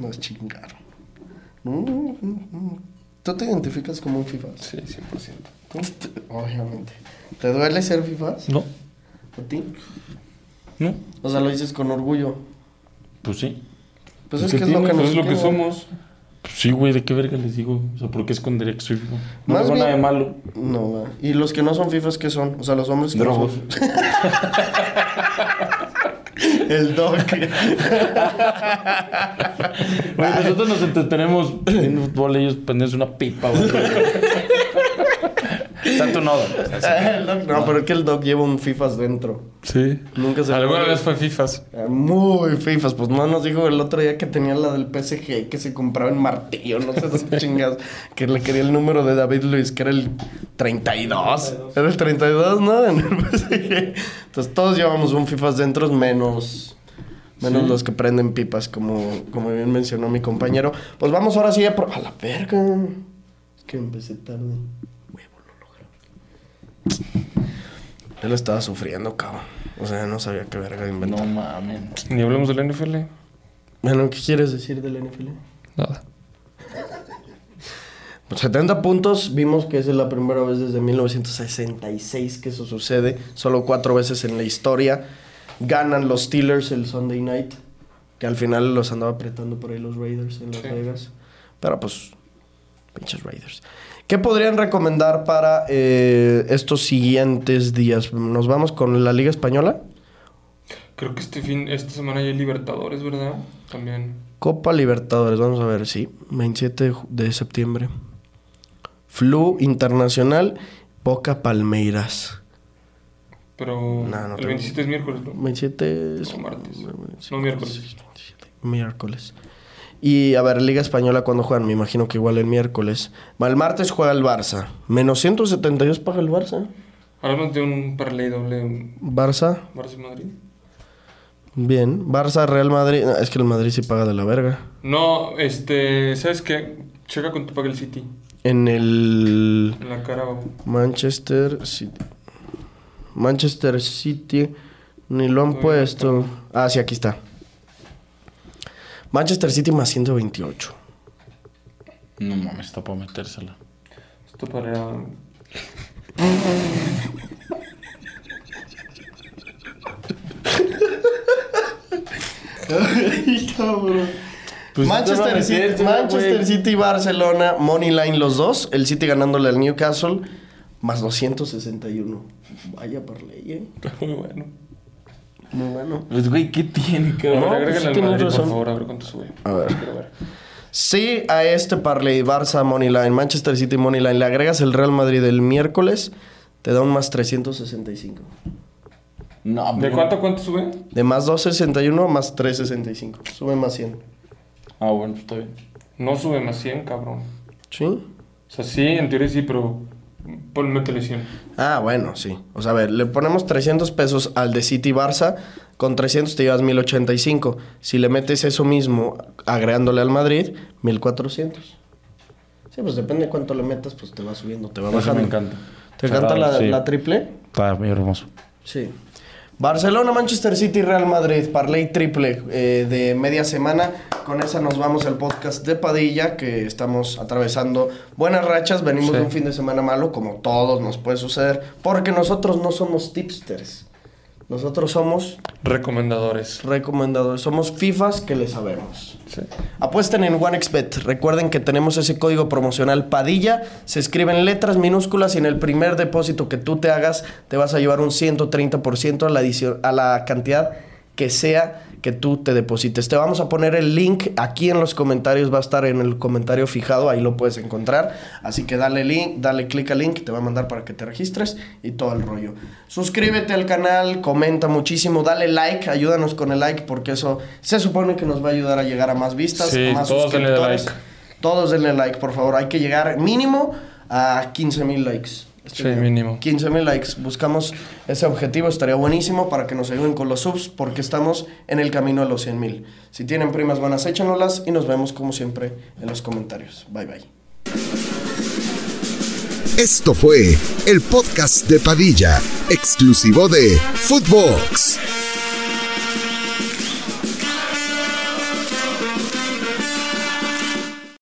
Nos chingaron. Mm, mm, mm. ¿Tú te identificas como un FIFAs? Sí, 100%. Obviamente. ¿Te duele ser FIFAs? No, ¿A ti? ¿No? O sea, lo dices con orgullo. Pues sí. Pues ¿Y es que es lo que Pues nos es lo que somos. Pues sí, güey, ¿de qué verga les digo? O sea, ¿por qué escondería que soy? No Más tengo nada de malo. No, va. ¿Y los que no son FIFAs qué son? O sea, los hombres que Drogos. no son. El dog. Güey, nosotros nos entretenemos en fútbol, ellos prendiéndose una pipa, güey. Tanto no. o sea, El dog- No, pero es que el dog lleva un FIFAs dentro. Sí. Nunca se ¿Alguna vez fue FIFAs? Ah, Muy FIFAs, pues no nos dijo el otro día que tenía la del PSG que se compraba en martillo, no sé dónde chingas, que le quería el número de David Luis, que era el 32. Era el 32, ¿no? En el PSG. Entonces todos llevamos un FIFAs dentro, menos, menos Sí. los que prenden pipas, como, como bien mencionó mi compañero. Pues vamos ahora sí a... pro- A la verga. Es que empecé tarde. Él estaba sufriendo, cabrón. O sea, no sabía qué verga inventar. No mames. Ni hablemos del NFL. Bueno, ¿qué quieres decir del NFL? Nada. 70 puntos, vimos que esa es la primera vez desde 1966 que eso sucede, solo cuatro veces en la historia. Ganan los Steelers el Sunday night, que al final los andaba apretando por ahí los Raiders en Las Sí. Vegas. Pero pues, pinches Raiders. ¿Qué podrían recomendar para eh, estos siguientes días? ¿Nos vamos con la Liga Española? Creo que este fin, esta semana ya hay Libertadores, ¿verdad? También. Copa Libertadores, vamos a ver, sí, 27 de septiembre. Flu Internacional, Boca Palmeiras. Pero No, no el tengo- 27 es miércoles, ¿no? 27 es O martes. No, miércoles. 27, miércoles. Y a ver, Liga Española, ¿cuándo juegan? Me imagino que igual el miércoles. El martes juega el Barça. Menos 172 paga el Barça. Hablamos de un parlay doble Barça, Barça-Madrid. bien. Barça, Real Madrid. No, es que el Madrid sí paga de la verga. No, este, ¿sabes qué? Checa con tu paga el City. En el En la cara abajo. Manchester City. Manchester City. Ni lo han puesto. Ah, sí, aquí está. Manchester City más 128. No mames, está para metérsela. Esto para... Pues Manchester, City, meter, Manchester güey. City y Barcelona, Money Line los dos. El City ganándole al Newcastle, más 261. Vaya parlay, eh. Muy bueno. Muy bueno. Pues, güey, ¿qué tiene, No, cabrón? pues, agrégale al tienes Madrid, razón. por favor, a ver cuánto sube. A ver. Sí, a este parlay, Barça Money Line, Manchester City Money Line, le agregas el Real Madrid el miércoles, te da un más 365. No, ¿De cuánto cuánto sube? De más 261 más 365. Sube más 100. Ah, bueno, pues está bien. No sube más 100, cabrón. ¿Sí? O sea, sí, en teoría sí, pero... Ponme métele 100. Ah, bueno, sí. O sea, a ver, le ponemos 300 pesos al de City Barça, con 300 te llevas 1085. Si le metes eso mismo agregándole al Madrid, 1400. Sí, pues depende de cuánto le metas, pues te va subiendo, te va Eso bajando. me encanta. ¿Te encanta la, sí. la triple? Está muy hermoso. Sí. Barcelona, Manchester City, Real Madrid, Parley triple eh, de media semana. Con esa nos vamos al podcast de Padilla, que estamos atravesando buenas rachas. Venimos Sí. de un fin de semana malo, como todos nos puede suceder, porque nosotros no somos tipsters. Nosotros somos Recomendadores. recomendadores, somos FIFAs que le sabemos. Apuesten en OneXBet. Recuerden que tenemos ese código promocional Padilla. Se escriben letras minúsculas y en el primer depósito que tú te hagas te vas a llevar un 130% a la, a la cantidad que sea que tú te deposites. Te vamos a poner el link aquí en los comentarios. Va a estar en el comentario fijado. Ahí lo puedes encontrar. Así que dale link, dale clic al link. Te va a mandar para que te registres y todo el rollo. Suscríbete al canal, comenta muchísimo, dale like, ayúdanos con el like porque eso se supone que nos va a ayudar a llegar a más vistas, Sí, a más todos denle suscriptores. like. Todos denle like, por favor. Hay que llegar mínimo a 15 mil likes. Sí, mínimo. 15 mil likes. Buscamos ese objetivo. Estaría buenísimo para que nos ayuden con los subs porque estamos en el camino a los 100 mil. Si tienen primas buenas, échanoslas y nos vemos como siempre en los comentarios. Bye bye. Esto fue el podcast de Padilla, exclusivo de Footbox.